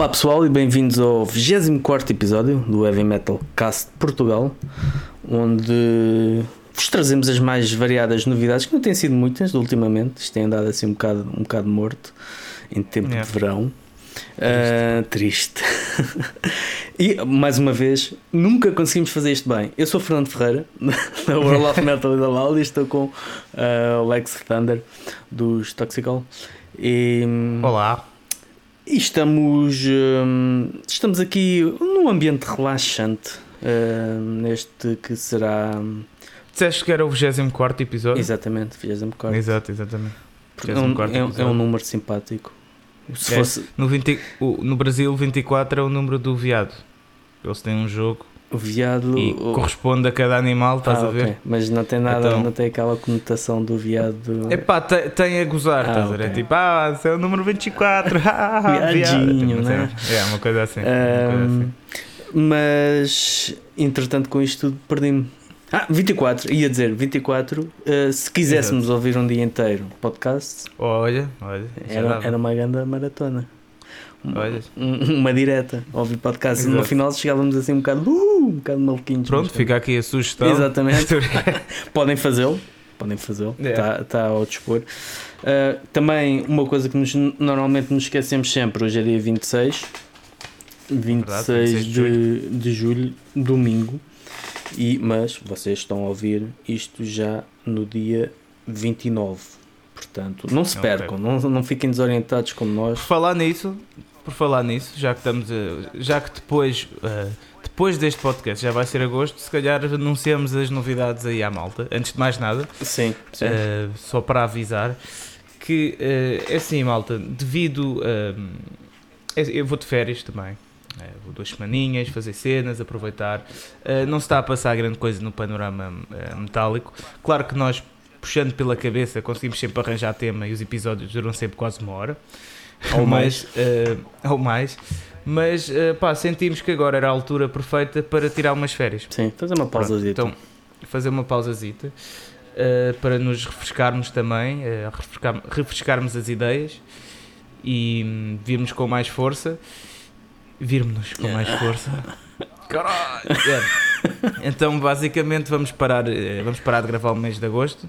Olá pessoal e bem-vindos ao 24 episódio do Heavy Metal Cast Portugal, onde vos trazemos as mais variadas novidades, que não têm sido muitas ultimamente, isto tem andado assim um bocado, um bocado morto em tempo É. de verão. Ah, triste. e mais uma vez, nunca conseguimos fazer isto bem. Eu sou Fernando Ferreira, da World of Metal e da Val, e estou com ah, o Lex Thunder dos Toxical. E, Olá. E estamos, hum, estamos aqui num ambiente relaxante. hum, neste que será Disseste que era o 24 episódio? exatamente, fizemos corte. Exato, exatamente. É um, 24º é, um- é um episódio. número simpático. Se É. fosse No, 20 o- no Brasil, 24 é o número do veado. Eles têm um jogo o viado. e o- corresponde a cada animal, estás Ah, a ver? ok. Mas não tem nada, Então- não tem aquela conotação do viado. Epá, te- tem a gozar, Ah, estás a ver? É tipo, ah, é o número 24. ah, viado. Viadinho, Tipo, né? É, uma coisa assim. uma coisa assim. Mas entretanto com isto tudo perdi-me. Ah, 24, ia dizer 24. eh, se quiséssemos ouvir um dia inteiro podcast, Olha, olha. já era, era uma grande maratona. Uma, Olha. um- uma direta, ouvir podcast. E no Exato. final chegávamos assim um bocado, uh, um bocado maluquinhos. Pronto, fica aqui a sugestão. Exatamente. Podem fazê-lo. Podem fazê-lo. Yeah. Está ao dispor. Uh, também uma coisa que nos- normalmente nos esquecemos sempre, hoje é dia 26. 26, 26 de de, de julho, domingo. E, mas vocês estão a ouvir isto já no dia 29. Portanto, não se percam, não, não fiquem desorientados como nós. Por falar nisso, por falar nisso, já que estamos a- já que depois eh, depois deste podcast já vai ser agosto, se calhar anunciamos as novidades aí à malta. Antes de mais nada, Sim, sim. eh, só para avisar que eh, é assim, malta, devido eh, eu vou de férias também. vou duas semaninhas, fazer cenas, aproveitar. Não se está a passar grande coisa no panorama metálico. Claro que nós, puxando pela cabeça, conseguimos sempre arranjar tema e os episódios duram sempre quase uma hora. Ou Mas, eh, ou mais. Mas eh, pá, sentimos que agora era a altura perfeita para tirar umas férias. Sim, fazer uma Pronto, pausa. então, fazer uma pausazita eh, para nos refrescarmos também, refrescar- refrescarmos as ideias e hum, virmos com mais força. Virmos-nos com mais força. Caralho! É. Então, basicamente, vamos parar, vamos parar de gravar o mês de agosto.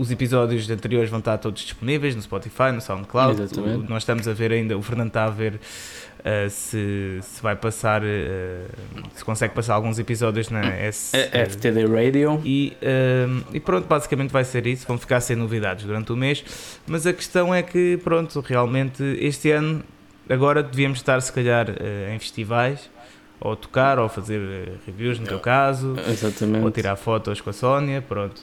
Os episódios anteriores vão estar todos disponíveis no Spotify, no SoundCloud. Exatamente. O- nós estamos a ver ainda, o Fernando está a ver eh, se, se vai passar, eh, se consegue passar alguns episódios na S. É, FTD Radio. E, ehm, e pronto, basicamente vai ser isso. Vão ficar sem novidades durante o mês. Mas a questão é que, pronto, realmente este ano, agora devíamos estar, se calhar, eh, em festivais, ou tocar, ou fazer reviews, no teu caso, Exatamente. ou tirar fotos com a Sónia. Pronto.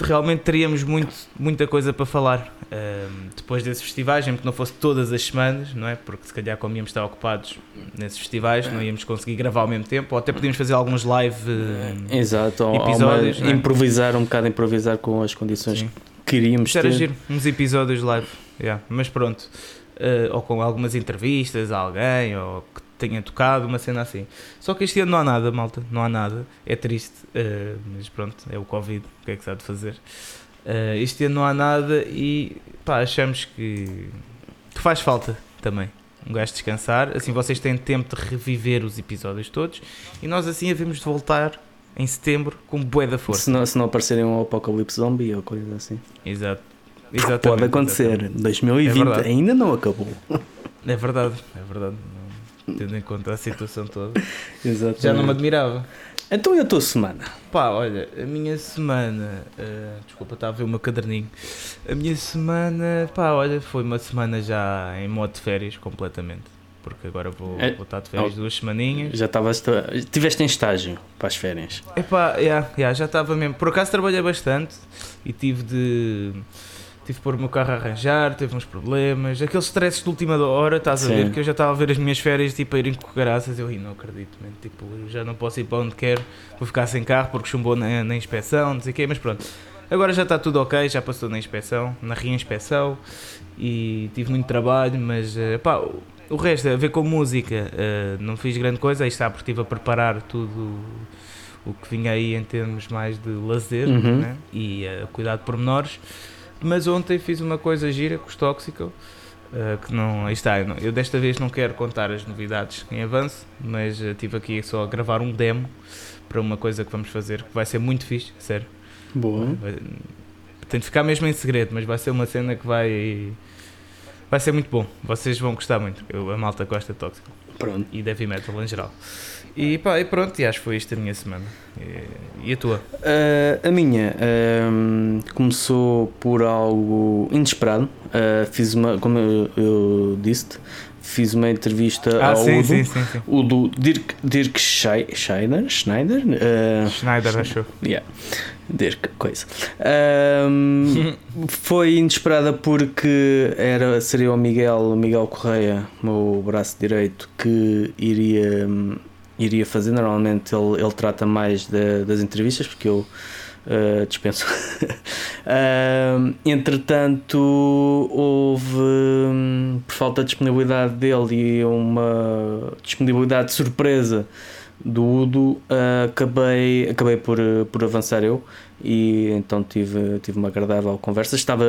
Realmente teríamos muito, muita coisa para falar ehm, depois desses festivais, mesmo que não fosse todas as semanas, não é? Porque se calhar, como íamos estar ocupados nesses festivais, não íamos conseguir gravar ao mesmo tempo, ou até podíamos fazer alguns live. eh, Exato, uma- episódios, não é? improvisar um bocado, improvisar com as condições Sim. que queríamos era ter. giro, uns episódios live, yeah, mas pronto. Eh, ou com algumas entrevistas a alguém, ou que tenha tocado, uma cena assim. Só que este ano não há nada, malta, não há nada. É triste, eh, mas pronto, é o Covid, o que é que se há de fazer? Eh, este ano não há nada e pá, achamos que, que faz falta também. Um gajo descansar, assim vocês têm tempo de reviver os episódios todos e nós assim havemos de voltar em setembro com bué da força. Se não, se não aparecerem um apocalipse zombie ou coisa assim. Exato. Exatamente, Pode acontecer. exatamente. 2020 É ainda não acabou. É verdade, é verdade. Tendo em conta a situação toda. Exato. Já não me admirava. Então e a tua semana? Pá, olha, a minha semana. eh, desculpa, estava a ver o meu caderninho. A minha semana, pá, olha, foi uma semana já em modo de férias completamente. Porque agora vou, É- vou estar de férias duas semaninhas. Já estavas. Estiveste em estágio para as férias. Epá, yeah, yeah, já estava mesmo. Por acaso trabalhei bastante e tive de. Tive de pôr o meu carro a arranjar, teve uns problemas. Aqueles stresses de última hora, estás a Sim. ver? Que eu já estava a ver as minhas férias tipo, a irem com caraças. Eu "Ih, não acredito, man. Tipo, já não posso ir para onde quero, vou ficar sem carro porque chumbou na, na inspeção, não sei o quê, mas pronto. Agora já está tudo ok, já passou na inspeção, na reinspeção e tive muito trabalho, mas eh, pá, o- resto, a ver com música, eh, não fiz grande coisa, aí está, porque estive a preparar tudo o que vinha aí em termos mais de lazer Uhum. né? e a cuidar de pormenores. Mas ontem fiz uma coisa gira com os Tóxico. Uh, que não, está, eu, desta vez não quero contar as novidades em avanço, mas uh, estive aqui só a gravar um demo para uma coisa que vamos fazer que vai ser muito fixe, sério. Boa. Vai- Tem de ficar mesmo em segredo, mas vai ser uma cena que vai. Vai ser muito bom. Vocês vão gostar muito. Eu, a malta gosta de tóxico Pronto. e de heavy metal em geral. E pá, e pronto, e acho que foi isto a minha semana. E, e a tua? Uh, a minha um, começou por algo inesperado. Uh, fiz uma, como eu, eu disse, fiz uma entrevista Ah, ao sim, Udo, sim, sim, sim. o do Dirk, Dirk Schneider, Schneider? Uh, Schneider achou. yeah. Dirk, coisa. Um, foi inesperada porque era, seria o Miguel, o Miguel Correia, meu braço direito, que iria, iria fazer. Normalmente ele, ele trata mais da- das entrevistas, porque eu uh, dispenso. Um, entretanto, houve, hum, por falta de disponibilidade dele e uma disponibilidade de surpresa do Udo, uh, acabei, acabei por, uh, por avançar eu e então tive, tive uma agradável conversa. Estava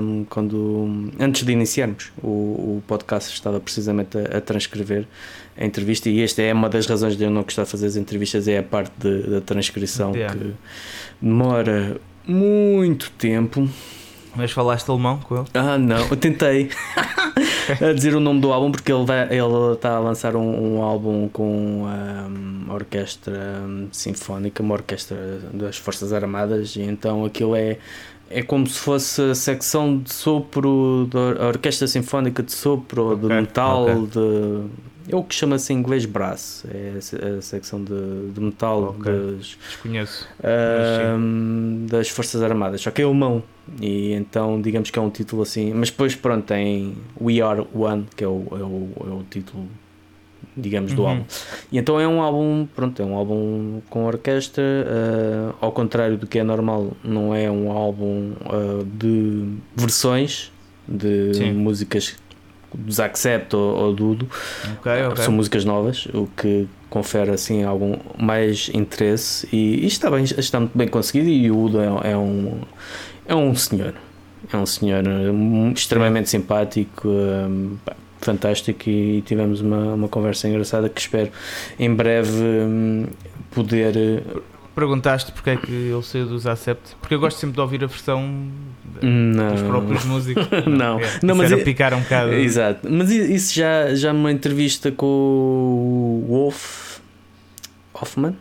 um, quando antes de iniciarmos o, o podcast, estava precisamente a, a transcrever a entrevista, e esta é uma das razões de eu não gostar de fazer as entrevistas, é a parte de- da transcrição Yeah. que demora muito tempo. Mas falaste alemão com ele? Ah, não, eu tentei a dizer o nome do álbum porque ele vai, ele está a lançar um, um álbum com uma orquestra sinfónica, uma orquestra das Forças Armadas, e então aquilo é é como se fosse a secção de sopro da orquestra sinfónica de sopro de Ok, metal ok. de é o que chama-se em inglês braço, é a a secção de, de metal Ok. das, Desconheço. Ahm, das Forças Armadas, só que é alemão e então digamos que é um título assim, mas depois pronto tem We Are One, que é o, é o, é o título digamos do Uhum. álbum. E então é um álbum, pronto, é um álbum com orquestra, ah, ao contrário do que é normal, não é um álbum ah, de versões de Sim. músicas dos Accept ou, ou do Udo, Ok, ok. são músicas novas, o que confere assim algum mais interesse. E, e está bem, está muito bem conseguido e o Udo é, é um é um senhor, é um senhor hum, extremamente simpático, pá, fantástico e tivemos uma, uma conversa engraçada que espero em breve hum, poder eh, Perguntaste porque é que ele saiu dos Accept? Porque eu gosto sempre de ouvir a versão não, dos próprios músicos. Não. é, Não, mas era picar um bocado. Exato, mas isso já, já numa entrevista com o Wolf Hoffman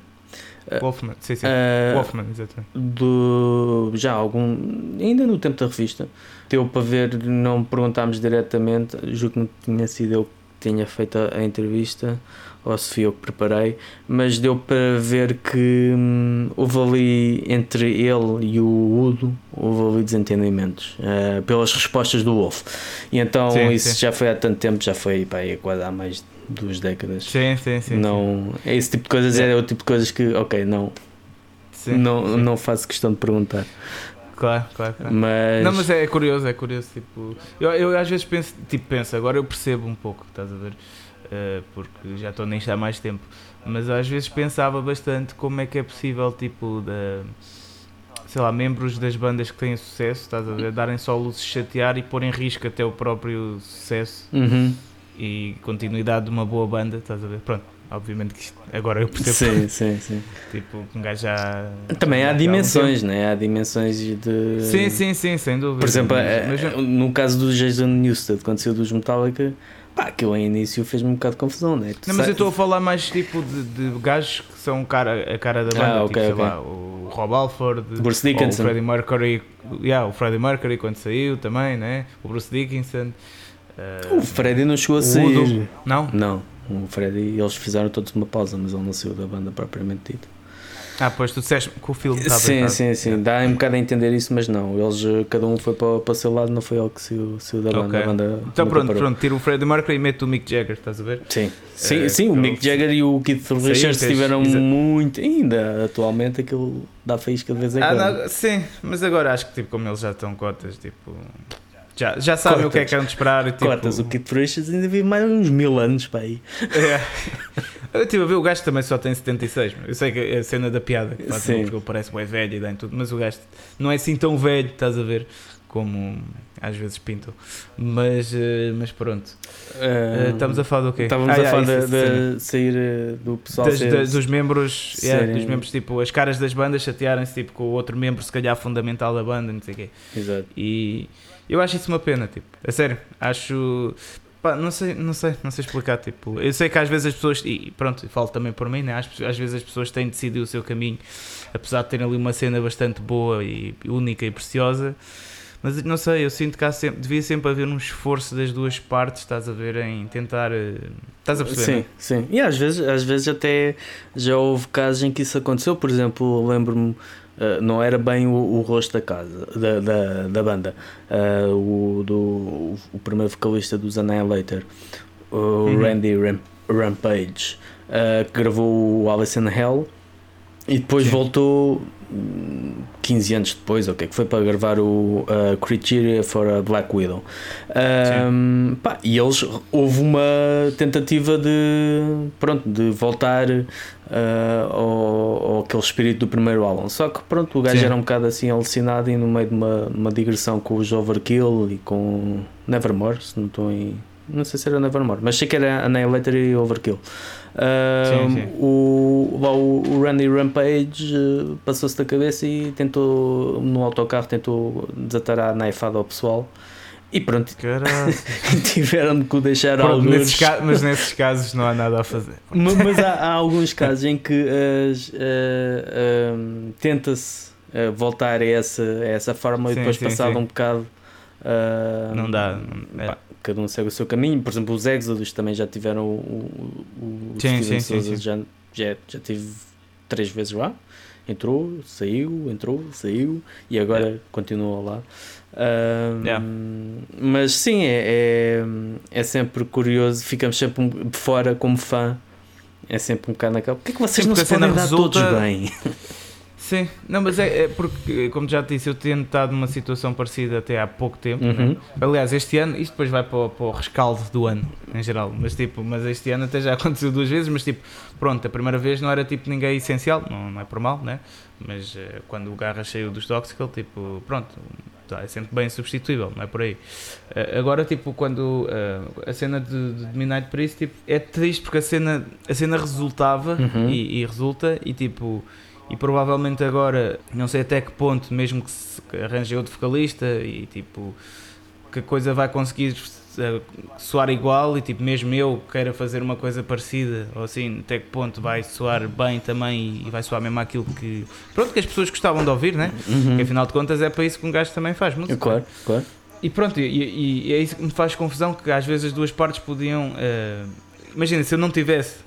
Wolfman, sim, sim. eh, Wolfman, exatamente. do já algum ainda no tempo da revista deu para ver não perguntámos diretamente julgo que não tinha sido eu que tinha feito a, a entrevista ou se fui eu que preparei mas deu para ver que hum, houve ali entre ele e o Udo houve ali desentendimentos eh, pelas respostas do Wolf e então Sim, isso sim. já foi há tanto tempo já foi pá, quase há mais de duas décadas Sim, sim, sim. não é esse tipo de coisas é o tipo de coisas que ok não sim, não, sim. não faço questão de perguntar Claro, claro, claro. mas, Não, mas é, é curioso, é curioso. Tipo, eu, eu às vezes penso, tipo, penso, agora eu percebo um pouco, estás a ver? Eh, porque já estou nisto há mais tempo. Mas às vezes pensava bastante como é que é possível, tipo, da, sei lá, membros das bandas que têm sucesso, estás a ver? Darem só luzes chatear e pôr em risco até o próprio sucesso Uhum. e continuidade de uma boa banda, estás a ver? Pronto, obviamente que isto, agora eu percebo. sim, sim, sim. Tipo, um gajo já. Também há dimensões, né? Há dimensões de. Sim, sim, sim, sem dúvida. Por exemplo, Mas- é- mas eu- no caso do Jason Newsted, quando saiu dos Metallica, pá, aquilo em início fez-me um bocado de confusão, né? Tu Não, mas eu estou a falar mais tipo de, de gajos que são cara, a cara da banda, Ah, tipo, ok, sei ok. lá, o Rob Alford, Bruce ou o Dickinson. Freddie Mercury, yeah, o Freddie Mercury quando saiu também, né? O Bruce Dickinson. eh, O Freddy não chegou a sair. Udo. Não? Não, o Freddy, eles fizeram todos uma pausa, mas ele não saiu da banda propriamente dito. Ah, pois tu disseste que o filme estava Sim, errado. sim, sim. Dá um bocado a entender isso, mas não. Eles, eh, cada um foi para, para o seu lado, não foi ele que saiu, saiu da banda. Ok. A banda Então pronto, parou. pronto, tira o Freddie Mercury e mete o Mick Jagger, estás a ver? Sim, sim, Eh, sim o Mick Jagger e o Keith Richards tiveram exa- muito. Ainda atualmente aquilo dá faísca de vez em Ah, quando. não, sim, mas agora acho que tipo, como eles já estão cotas, tipo. Já, já sabem o que é que hão de esperar. Tipo, Cotas, o Keith Richards ainda vive mais uns mil anos para aí. É. Eu estive a ver, o gajo também só tem 76. meu. Eu sei que é a cena da piada que faz Sim. porque ele parece bem velho e dá em tudo, mas o gajo não é assim tão velho, estás a ver? como às vezes pintam. Mas, eh, mas pronto. Uh, estamos a falar do quê? Estávamos ah, a falar de, de, sair eh, do pessoal das, ser, dos membros, serem... dos membros, tipo, as caras das bandas chatearem-se tipo, com o outro membro, se calhar fundamental da banda, não sei o quê. Exato. E eu acho isso uma pena, tipo, a sério, acho. Pá, não sei, não sei, não sei explicar, tipo, eu sei que às vezes as pessoas, e pronto, falo também por mim, né? às, às vezes as pessoas têm decidido o seu caminho, apesar de terem ali uma cena bastante boa e única e preciosa, mas não sei, eu sinto que há sempre, devia sempre haver um esforço das duas partes, estás a ver, em tentar. Eh, estás a perceber? Sim, sim. E às vezes, às vezes até já houve casos em que isso aconteceu. Por exemplo, lembro-me. Uh, não era bem o, o, rosto da casa da, da, da banda uh, o, do, o primeiro vocalista dos Annihilator o uhum. Randy Ram, Rampage uh, que gravou o Alice in Hell e depois Sim. voltou 15 anos depois, o que é que foi para gravar o uh, Criteria for a Black Widow. Um, pá, e eles houve uma tentativa de pronto de voltar uh, ao, ao, aquele espírito do primeiro álbum. Só que pronto, o gajo Sim. era um bocado assim alucinado e no meio de uma, uma digressão com os Overkill e com Nevermore, se não estou em. Não sei se era Nevermore, mas sei que era Annihilator e Overkill. Uh, sim, sim. O, o Randy Rampage uh, passou-se da cabeça e tentou, no autocarro, tentou desatar a naifada ao pessoal. E pronto, tiveram de o deixar pronto, alguns. Nesses mas nesses casos não há nada a fazer. mas, mas há, há, alguns casos em que uh, tenta-se voltar a essa, a essa forma sim, e depois, passado um bocado. não dá. Não, é cada um segue o seu caminho. Por exemplo, os Exodus também já tiveram o, o, o sim, sim, sim, sim, Já, já, já tive três vezes lá. Entrou, saiu, entrou, saiu e agora yeah. continua lá. Uh, yeah. Mas sim, é, é, é, sempre curioso, ficamos sempre fora como fã. É sempre um bocado naquela. Porquê é que vocês Sim, não se podem dar resulta... todos bem? Sim, não, mas é, é, porque, como já te disse, eu tenho estado numa situação parecida até há pouco tempo. Né? Uhum. Né? Aliás, este ano, isto depois vai para o, para o, rescaldo do ano, em geral. Mas tipo, mas este ano até já aconteceu duas vezes. Mas tipo, pronto, a primeira vez não era tipo ninguém essencial, não, não é por mal, né? Mas uh, quando o Garra saiu dos Toxical, tipo, pronto, tá, é sempre bem substituível, não é por aí. Uh, agora, tipo, quando uh, a cena de, de Midnight Priest, tipo, é triste porque a cena, a cena resultava uhum. e, e resulta e tipo e provavelmente agora, não sei até que ponto, mesmo que, se, arranje outro vocalista e tipo, que a coisa vai conseguir soar igual e tipo, mesmo eu queira fazer uma coisa parecida, ou assim, até que ponto vai soar bem também e vai soar mesmo aquilo que, pronto, que as pessoas gostavam de ouvir, né? Uhum. Que afinal de contas é para isso que um gajo também faz música. Claro, claro. E pronto, e, e, é isso que me faz confusão, que às vezes as duas partes podiam. Uh, imagina, se eu não tivesse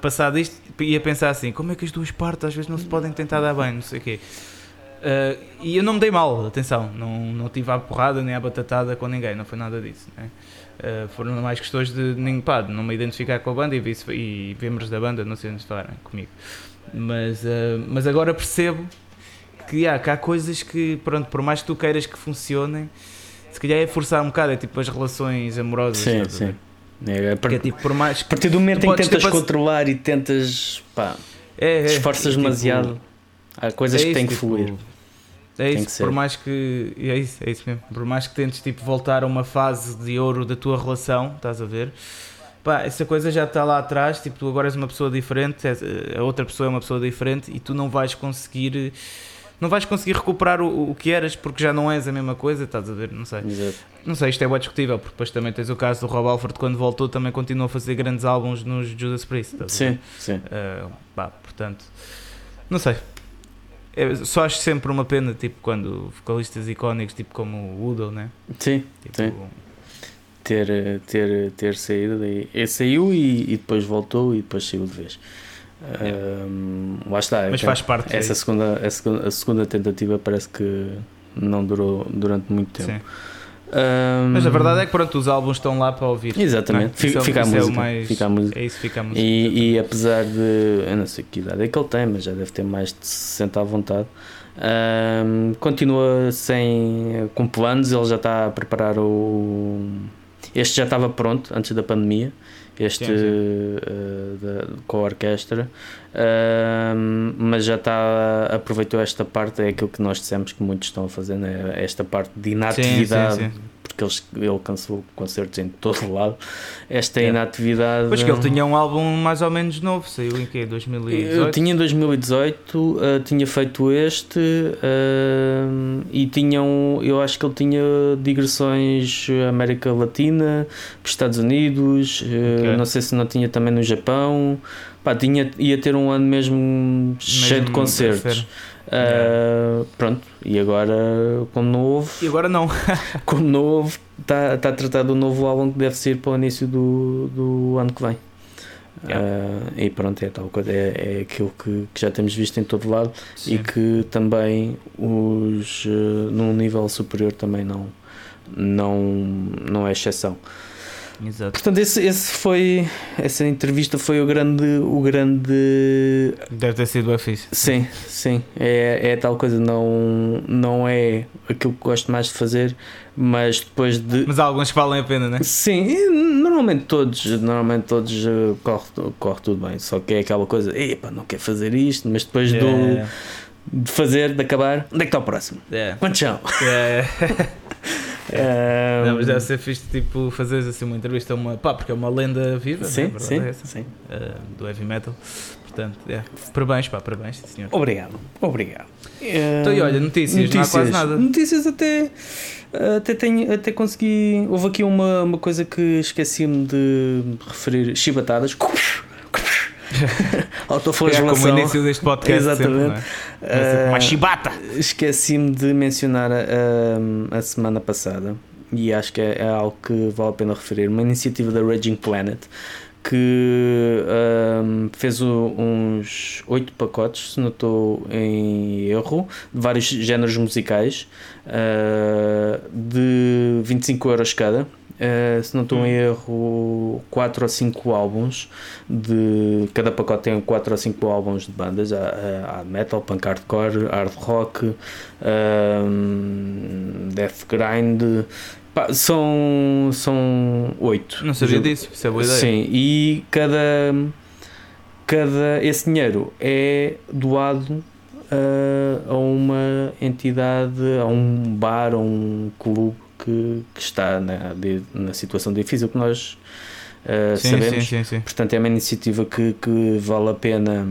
passado isto, ia pensar assim: como é que as duas partes às vezes não se podem tentar dar bem, não sei o quê. Uh, e eu não me dei mal, atenção, não, não tive a porrada nem a batatada com ninguém, não foi nada disso. Né? Uh, foram mais questões de, nem, pá, de não me identificar com a banda e, vice, e membros da banda não onde falarem comigo. Mas, uh, mas agora percebo que, há, que há coisas que, pronto, por mais que tu queiras que funcionem, se calhar é forçar um bocado, é tipo as relações amorosas. Sim, sim. É, a, part... é tipo, por mais a partir do momento em que tentas controlar e tentas pá, é, é, esforças tipo, demasiado, há coisas é que têm que tipo, fluir. É isso, por mais que. É isso, é isso mesmo. Por mais que tentes tipo, voltar a uma fase de ouro da tua relação, estás a ver? Pá, essa coisa já está lá atrás. Tipo, tu agora és uma pessoa diferente, a outra pessoa é uma pessoa diferente e tu não vais conseguir não vais conseguir recuperar o, o que eras porque já não és a mesma coisa, estás a ver? Não sei. Exato. Não sei, isto é bem discutível, porque depois também tens o caso do Rob Alford quando voltou, também continuou a fazer grandes álbuns nos Judas Priest. Sim, sim. Uh, pá, portanto, não sei. É, só acho sempre uma pena, tipo, quando vocalistas icónicos, tipo como o Udo, né? Sim, tipo, sim. Ter, ter, ter saído daí. Ele saiu e, e depois voltou e depois saiu de vez. Um, lá está. Mas faz parte. Essa segunda, a, segunda, a segunda tentativa parece que não durou durante muito tempo. Um, Mas a verdade é que pronto, os álbuns estão lá para ouvir. Exatamente, fica, fica, a é música, mais, fica a música. É isso, fica a música. E, e, apesar de. Eu não sei que idade é que ele tem, mas já deve ter mais de 60 à vontade. Um, continua sem com planos, ele já está a preparar o. Este já estava pronto antes da pandemia este sim, sim. Uh, com a orquestra, uh, mas já está, aproveitou esta parte, é aquilo que nós dissemos que muitos estão a fazer, né? esta parte de inatividade. Sim, porque eles, ele cancelou concertos em todo lado. Esta é. inatividade. Pois que ele tinha um álbum mais ou menos novo, saiu em que? 2018? Eu tinha em 2018, uh, tinha feito este uh, e tinham, eu acho que ele tinha digressões América Latina, Estados Unidos, uh, okay. não sei se não tinha também no Japão. Pá, tinha, ia ter um ano mesmo, mesmo cheio de concertos. Uh, pronto, e agora, como novo. E agora não. como novo, está tá tratado o novo álbum que deve ser para o início do, do ano que vem. Yeah. Uh, e pronto, é tal coisa, é, é aquilo que, que, já temos visto em todo lado Sim. e que também os uh, num nível superior também não, não, não é exceção. Exato. Portanto, esse, esse foi. Essa entrevista foi o grande. O grande. Deve ter sido o fixe. Sim, sim. É, é tal coisa. Não, não é aquilo que gosto mais de fazer, mas depois de. Mas há alguns que valem a pena, né? Sim, normalmente todos. Normalmente todos uh, corre, corre tudo bem. Só que é aquela coisa. Epa, não quer fazer isto, mas depois yeah. do. De fazer, de acabar, onde é que está o próximo? Yeah. Quantos são? Yeah. É. Um... Não, mas deve ser fixe tipo, fazeres assim uma entrevista a uma. pá, porque é uma lenda viva, sim, né? sim, é sim. Uh, do heavy metal. Portanto, é. parabéns, pá, parabéns, senhor. Obrigado, obrigado. Então, e olha, notícias, notícias, não há quase nada. Notícias até. Até, tenho, até consegui. Houve aqui uma, uma coisa que esqueci-me de referir: chibatadas. Autoflagelação. É como o início deste podcast. Exatamente. Sempre, é? Uma chibata. Esqueci-me de mencionar a, a, semana passada e acho que é, é, algo que vale a pena referir. Uma iniciativa da Raging Planet que um, fez uns oito pacotes, se não estou em erro, de vários géneros musicais, uh, de 25 euros cada Uh, se não estou em hum. erro, 4 ou 5 álbuns. De, cada pacote tem 4 ou 5 álbuns de bandas: há, há metal, punk hardcore, hard rock, um, death grind. Pá, são, são 8. Não sabia disso, isso é boa ideia. Sim, e cada, cada esse dinheiro é doado uh, a uma entidade, a um bar, a um clube que, que está na, de, na situação difícil que nós uh, sim, sabemos. Sim, sim, Portanto, é uma iniciativa que, que vale a pena.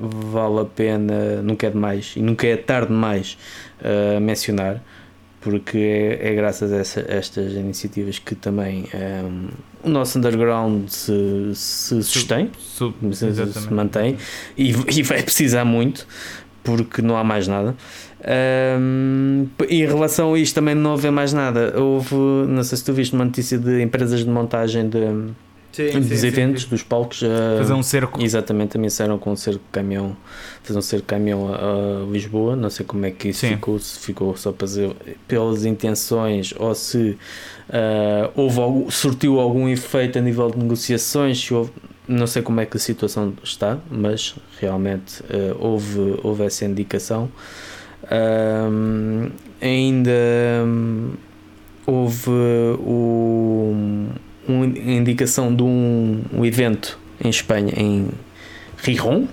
Vale a pena, nunca é demais e nunca é tarde demais uh, mencionar, porque é, é graças a, essa, a, estas iniciativas que também um, ehm, o nosso underground se, se sustém, sub, sub, se, se, mantém e, e vai precisar muito porque não há mais nada. Um, em relação a isto, também não houve mais nada. Houve, não sei se tu viste uma notícia de empresas de montagem de, sim, dos sim, eventos, sim, dos palcos. Fazer um cerco. Exatamente, também saíram com um cerco de caminhão, fazer um cerco de caminhão a, a Lisboa. Não sei como é que isso ficou, se ficou só para fazer pelas intenções ou se uh, houve algum, surtiu algum efeito a nível de negociações. Se houve, não sei como é que a situação está, mas realmente uh, houve, houve essa indicação. Um, ainda um, houve o, uma indicação de um, um, evento em Espanha, em Rijon,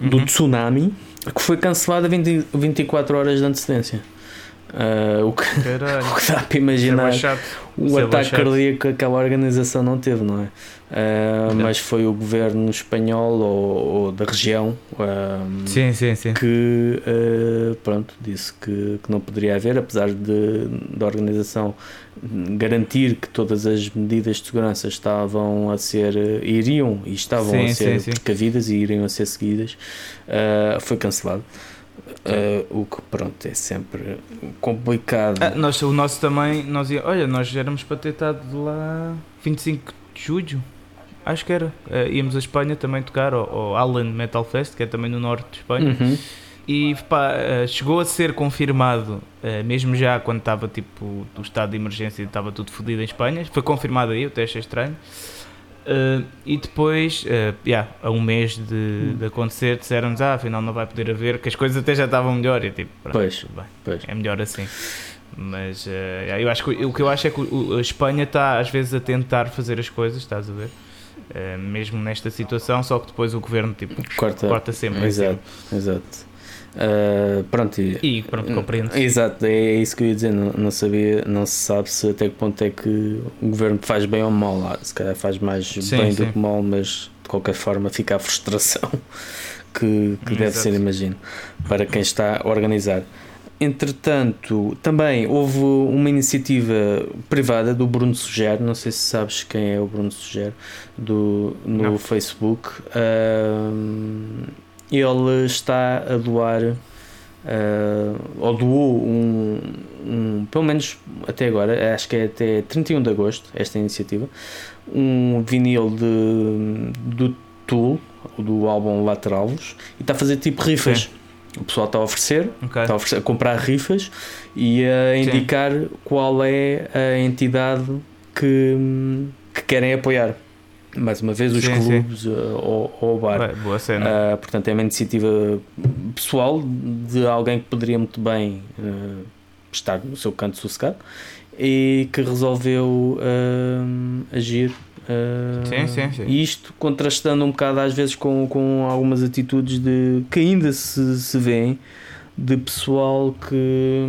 do uhum. tsunami, que foi cancelado a 20, 24 horas de antecedência. Uh, o, que, o, que, dá para imaginar é o ataque cardíaco que aquela organização não teve, não é? Uh, mas foi o governo espanhol ou, ou da região uh, sim, sim, sim. que uh, pronto, disse que, que, não poderia haver, apesar de da organização garantir que todas as medidas de segurança estavam a ser, iriam e estavam a ser precavidas e iriam a ser seguidas, foi cancelado. Uh, o que pronto é sempre complicado. Ah, nós, o nosso também, nós ia, olha, nós éramos para ter estado lá 25 de julho, acho que era. Uh, íamos a Espanha também tocar ao, ao Allen Metal Fest, que é também no norte de Espanha. Uhum. E pá, uh, chegou a ser confirmado, mesmo já quando estava tipo o estado de emergência e estava tudo fodido em Espanha, foi confirmado aí, eu até achei estranho. Uh, e depois, uh, yeah, a um mês de, hum. de acontecer, disseram-nos: ah, afinal não vai poder haver, que as coisas até já estavam melhor. E tipo, pronto, pois, bem, pois. é melhor assim. Mas uh, yeah, eu acho que, o que eu acho é que a Espanha está às vezes a tentar fazer as coisas, estás a ver? Mesmo nesta situação, só que depois o governo tipo, corta, corta sempre. Exato, exato. Uh, pronto, e, pronto, compreendo. Exato, é isso que eu ia dizer. Não, não, sabia, não se sabe se até que ponto é que o governo faz bem ou mal. Lá. Se calhar faz mais sim, bem sim. do que mal, mas de qualquer forma fica a frustração que, que deve ser, imagino, para quem está a organizar. Entretanto, também houve uma iniciativa privada do Bruno Suger, não sei se sabes quem é o Bruno Suger, do, no não. Facebook. Uh, ele está a doar, uh, ou doou um, um, pelo menos até agora, acho que é até 31 de agosto, esta iniciativa, um vinil de, do Tool, do álbum Lateralvos, e está a fazer tipo rifas. Sim. O pessoal está a oferecer, okay. está a, oferecer, a comprar rifas e a indicar Sim. qual é a entidade que, que querem apoiar mais uma vez, os sim, clubes sim. Uh, ou, o bar. Bem, boa cena. Uh, portanto, é uma iniciativa pessoal de alguém que poderia muito bem uh, estar no seu canto sossegado e que resolveu uh, agir. Sim, sim, sim. Isto contrastando um bocado às vezes com, com algumas atitudes de que ainda se, se vêem de pessoal que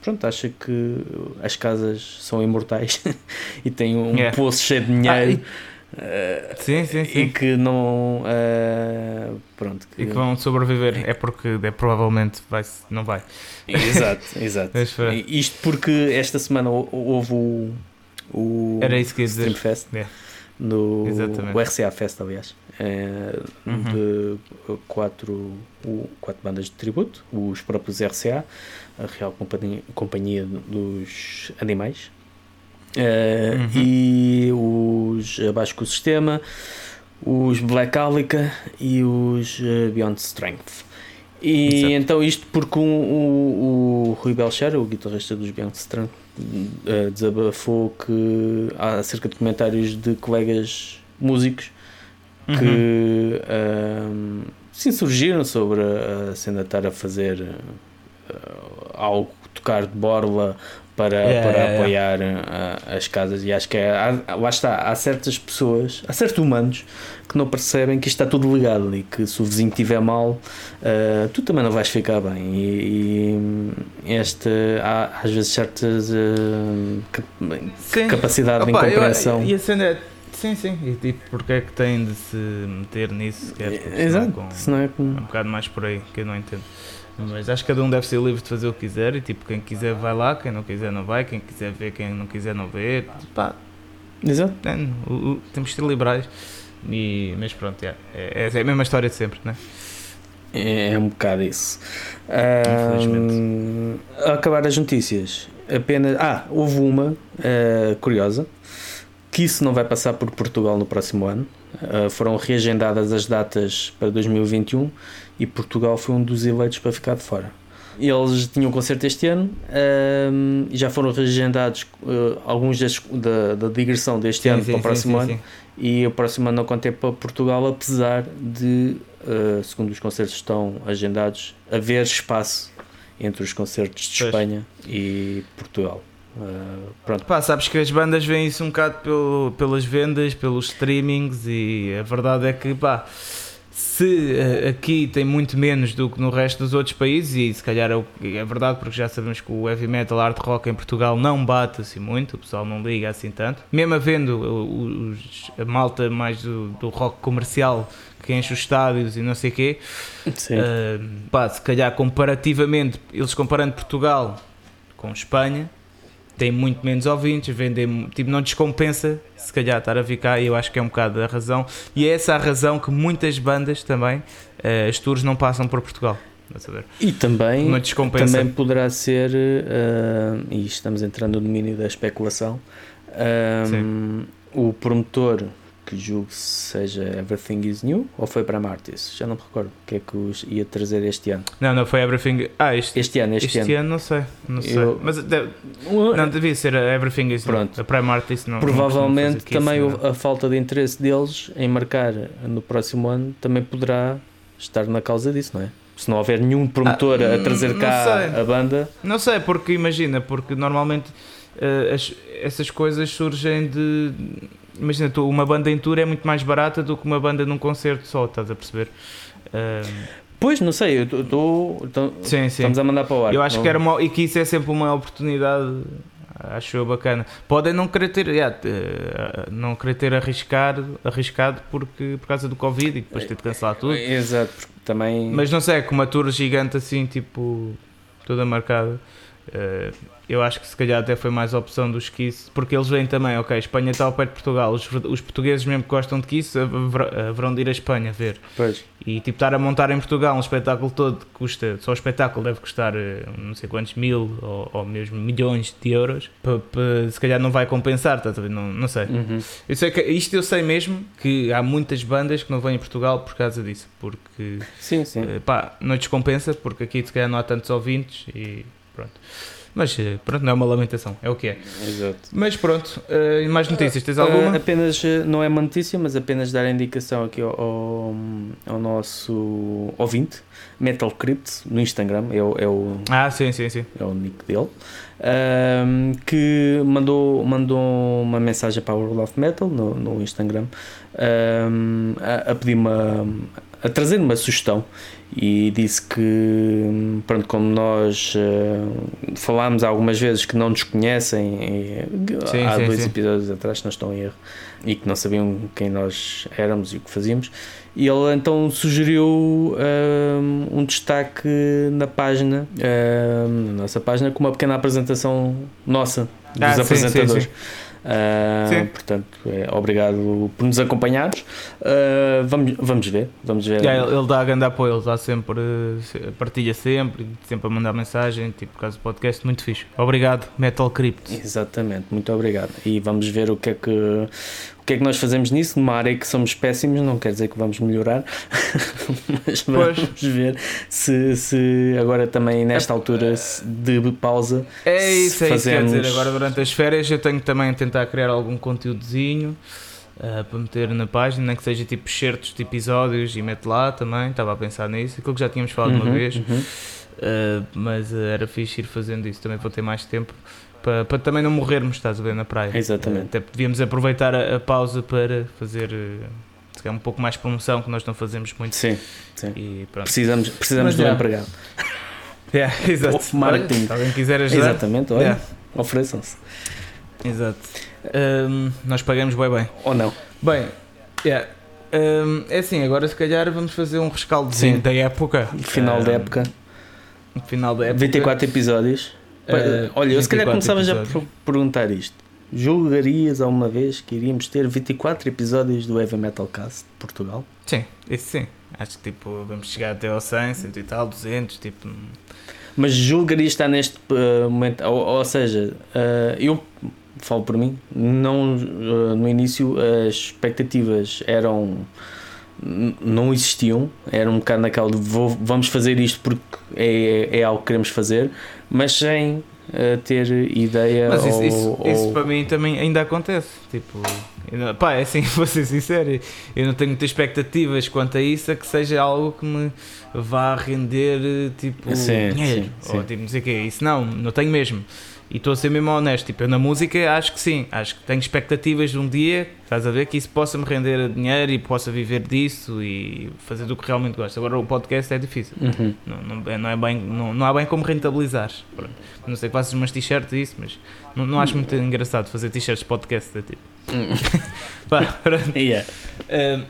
pronto, acha que as casas são imortais e tem um yeah. poço cheio de dinheiro. Ah, Uh, sim, sim, sim. E que não. Uh, pronto. Que... E que vão sobreviver. É porque é, provavelmente vai, não vai. Exato, exato. Isto porque esta semana houve o. o Era isso que ia dizer. Fest. Yeah. No, o RCA Fest, aliás. É, uhum. De quatro, quatro bandas de tributo, os próprios RCA, a Real Companhia, Companhia dos Animais, uhum. E os Abaixo com o Sistema, os Black Alica e os uh, Beyond Strength. E Exato. então isto porque um, o, o Rui Belcher, o guitarrista dos Beyond Strength, uh, desabafou que há acerca de comentários de colegas músicos que uhum. se insurgiram sobre a cena estar a fazer algo, tocar de borla para, yeah, para yeah, apoiar yeah. As casas e acho que é, há, lá está, há certas pessoas, há certos humanos que não percebem que isto está tudo ligado e que se o vizinho estiver mal uh, tu também não vais ficar bem e, e este, há às vezes certas uh, capacidade Opa, de incompreensão eu, e é Sim, sim, e tipo, porque é que tem de se meter nisso? Que é, Exato, com, é com... é um bocado mais por aí que eu não entendo. Mas acho que cada um deve ser livre de fazer o que quiser e tipo, quem quiser vai lá, quem não quiser não vai, quem quiser ver, quem não quiser não vê. Pá, Exato. É, temos de ser liberais. E, mas pronto, é, é, é a mesma história de sempre, né? É, é um bocado isso. Infelizmente. a acabar as notícias, apenas. Ah, houve uma uh, curiosa que isso não vai passar por Portugal no próximo ano. Uh, foram reagendadas as datas para 2021 e Portugal foi um dos eleitos para ficar de fora. Eles tinham concerto este ano um, e já foram reagendados uh, alguns das, da, da digressão deste sim, ano sim, para o próximo sim, ano e o próximo ano não contém para Portugal, apesar de, uh, segundo os concertos estão agendados, haver espaço entre os concertos de pois. Espanha e Portugal. Uh, pronto. Pá, sabes que as bandas veem isso um bocado pelo, pelas vendas, pelos streamings e a verdade é que pá se uh, aqui tem muito menos do que no resto dos outros países, e se calhar é, é, verdade, porque já sabemos que o heavy metal, hard rock em Portugal não bate assim muito, o pessoal não liga assim tanto, mesmo havendo os, a malta mais do, do, rock comercial que enche os estádios e não sei o quê, uh, pá, se calhar comparativamente, eles comparando Portugal com Espanha tem muito menos ouvintes, vendem, tipo, não descompensa se calhar estar a vir cá e eu acho que é um bocado a razão. E é essa a razão que muitas bandas também, uh, as tours não passam por Portugal. E também, também poderá ser, uh, e estamos entrando no domínio da especulação, uh, o promotor que julgo seja Everything is New ou foi para Martis? Já não me recordo o que é que os ia trazer este ano. Não, não foi Everything. Ah, este, este ano, este, este ano. ano. não sei, não sei. Eu... Mas deve... não devia ser Everything is Pronto. New. A Prime Artist não. Provavelmente não também isso, a falta de interesse deles em marcar no próximo ano também poderá estar na causa disso, não é? Se não houver nenhum promotor ah, a trazer cá a banda. Não sei, porque imagina, porque normalmente uh, as, essas coisas surgem de imagina, tu, uma banda em tour é muito mais barata do que uma banda num concerto só, estás a perceber? Uh, Pois, não sei, eu sim. estamos a mandar para o ar. Eu acho Não- que era uma, e que isso é sempre uma oportunidade, acho eu bacana. Podem não querer ter, yeah, eh, não querer ter arriscado, arriscado porque, por causa do Covid e depois ter de cancelar tudo. Exato, porque também. Mas não sei, com uma tour gigante assim, tipo, toda marcada, eh, eu acho que se calhar até foi mais a opção dos Kiss, porque eles veem também, ok, Espanha está ao pé de Portugal, os, os portugueses mesmo que gostam de Kiss haver- haverão de ir a Espanha ver. Pois, E tipo, estar a montar em Portugal um espetáculo todo que custa, só o espetáculo deve custar eh, não sei quantos mil ou, ou mesmo milhões de euros, pa- se calhar não vai compensar, a ver? Não, não sei. uhum. Eu sei que isto eu sei mesmo que há muitas bandas que não vêm em Portugal por causa disso, porque sim, sim. eh, pá, não descompensa, porque aqui se calhar não há tantos ouvintes e pronto. Mas eh, pronto, não é uma lamentação, é o que é. Exato. Mas pronto, eh, mais notícias, tens Ah, alguma? apenas, eh, não é uma notícia, mas apenas dar a indicação aqui ao, ao, ao nosso ouvinte, Metal Crypt, no Instagram, é o, é o, Ah, sim, sim, sim. é o nick dele, ahm, que mandou, mandou uma mensagem para a World of Metal no, no Instagram ahm, a, a pedir uma a trazer uma sugestão e disse que pronto, como nós ah, falámos algumas vezes que não nos conhecem e, Sim, há sim, dois sim. episódios atrás que não estão em erro e que não sabiam quem nós éramos e o que fazíamos e ele então sugeriu ahm, um destaque na página, ahm, na nossa página, com uma pequena apresentação nossa dos Ah, apresentadores. Sim. portanto, é, obrigado por nos acompanhares. Ah, vamos, vamos ver, vamos ver. Yeah, ele, ele dá grande apoio, ele dá sempre, se- partilha sempre, sempre a mandar mensagem, tipo, por causa do podcast, muito fixe. Obrigado, Metal Crypt. Exatamente, muito obrigado. E vamos ver o que é que o que é que nós fazemos nisso, numa área que somos péssimos, não quer dizer que vamos melhorar, mas Pois. vamos ver se, se agora também nesta altura se- de pausa É isso, é isso, quer dizer, agora durante as férias eu tenho também a tentar criar algum conteúdozinho eh, para meter na página, nem que seja tipo certos de episódios e mete lá também, estava a pensar nisso, aquilo que já tínhamos falado uma Uhum, vez, uhum. Uh, mas uh, era fixe ir fazendo isso também para ter mais tempo para, para também não morrermos, estás a ver, na praia. Exatamente. Até devíamos aproveitar a, a pausa para fazer calhar um pouco mais promoção que nós não fazemos muito. Sim, pronto. precisamos, precisamos de um empregado. Yeah, exato. Ou marketing. Se alguém quiser ajudar. Exatamente, olha, Yeah, ofereçam-se. exato. Um, nós pagamos bem bem. Ou não. Bem, yeah. Um, é assim, agora se calhar vamos fazer um rescaldozinho Sim. da época. Final da época, Final da época. 24 episódios. Uh, olha, eu se calhar 24 começava já episódios. por perguntar isto. Julgarias alguma vez que iríamos ter 24 episódios do Heavy Metal Cast de Portugal? Sim, isso sim. Acho que tipo, vamos chegar até ao 100, 100 e tal, 200, tipo. Mas julgarias estar neste uh, momento, ou, ou seja, uh, eu falo por mim, não, uh, no início as expectativas eram não existiam, era um bocado naquela de vou- vamos fazer isto porque é, é algo que queremos fazer, mas sem uh, ter ideia Mas isso, ou, isso, isso ou- para mim também ainda acontece. Tipo, não- pá, é assim, vou ser sincero, eu não tenho muitas expectativas quanto a isso, a que seja algo que me vá render tipo Sim, dinheiro. sim, Ou sim. tipo, não sei o quê. Isso não, não tenho mesmo. E estou a ser mesmo honesto. Tipo, eu na música acho que sim. Acho que tenho expectativas de um dia, estás a ver, que isso possa me render dinheiro e possa viver disso e fazer do que realmente gosto. Agora o podcast é difícil. Uhum. Não, não, é- não é bem, não, não há bem como rentabilizar. Pronto. Não sei que faças umas t-shirts e isso, mas não, não acho muito engraçado fazer t-shirts de podcast. É tipo. Pá, pronto. Yeah. Ah,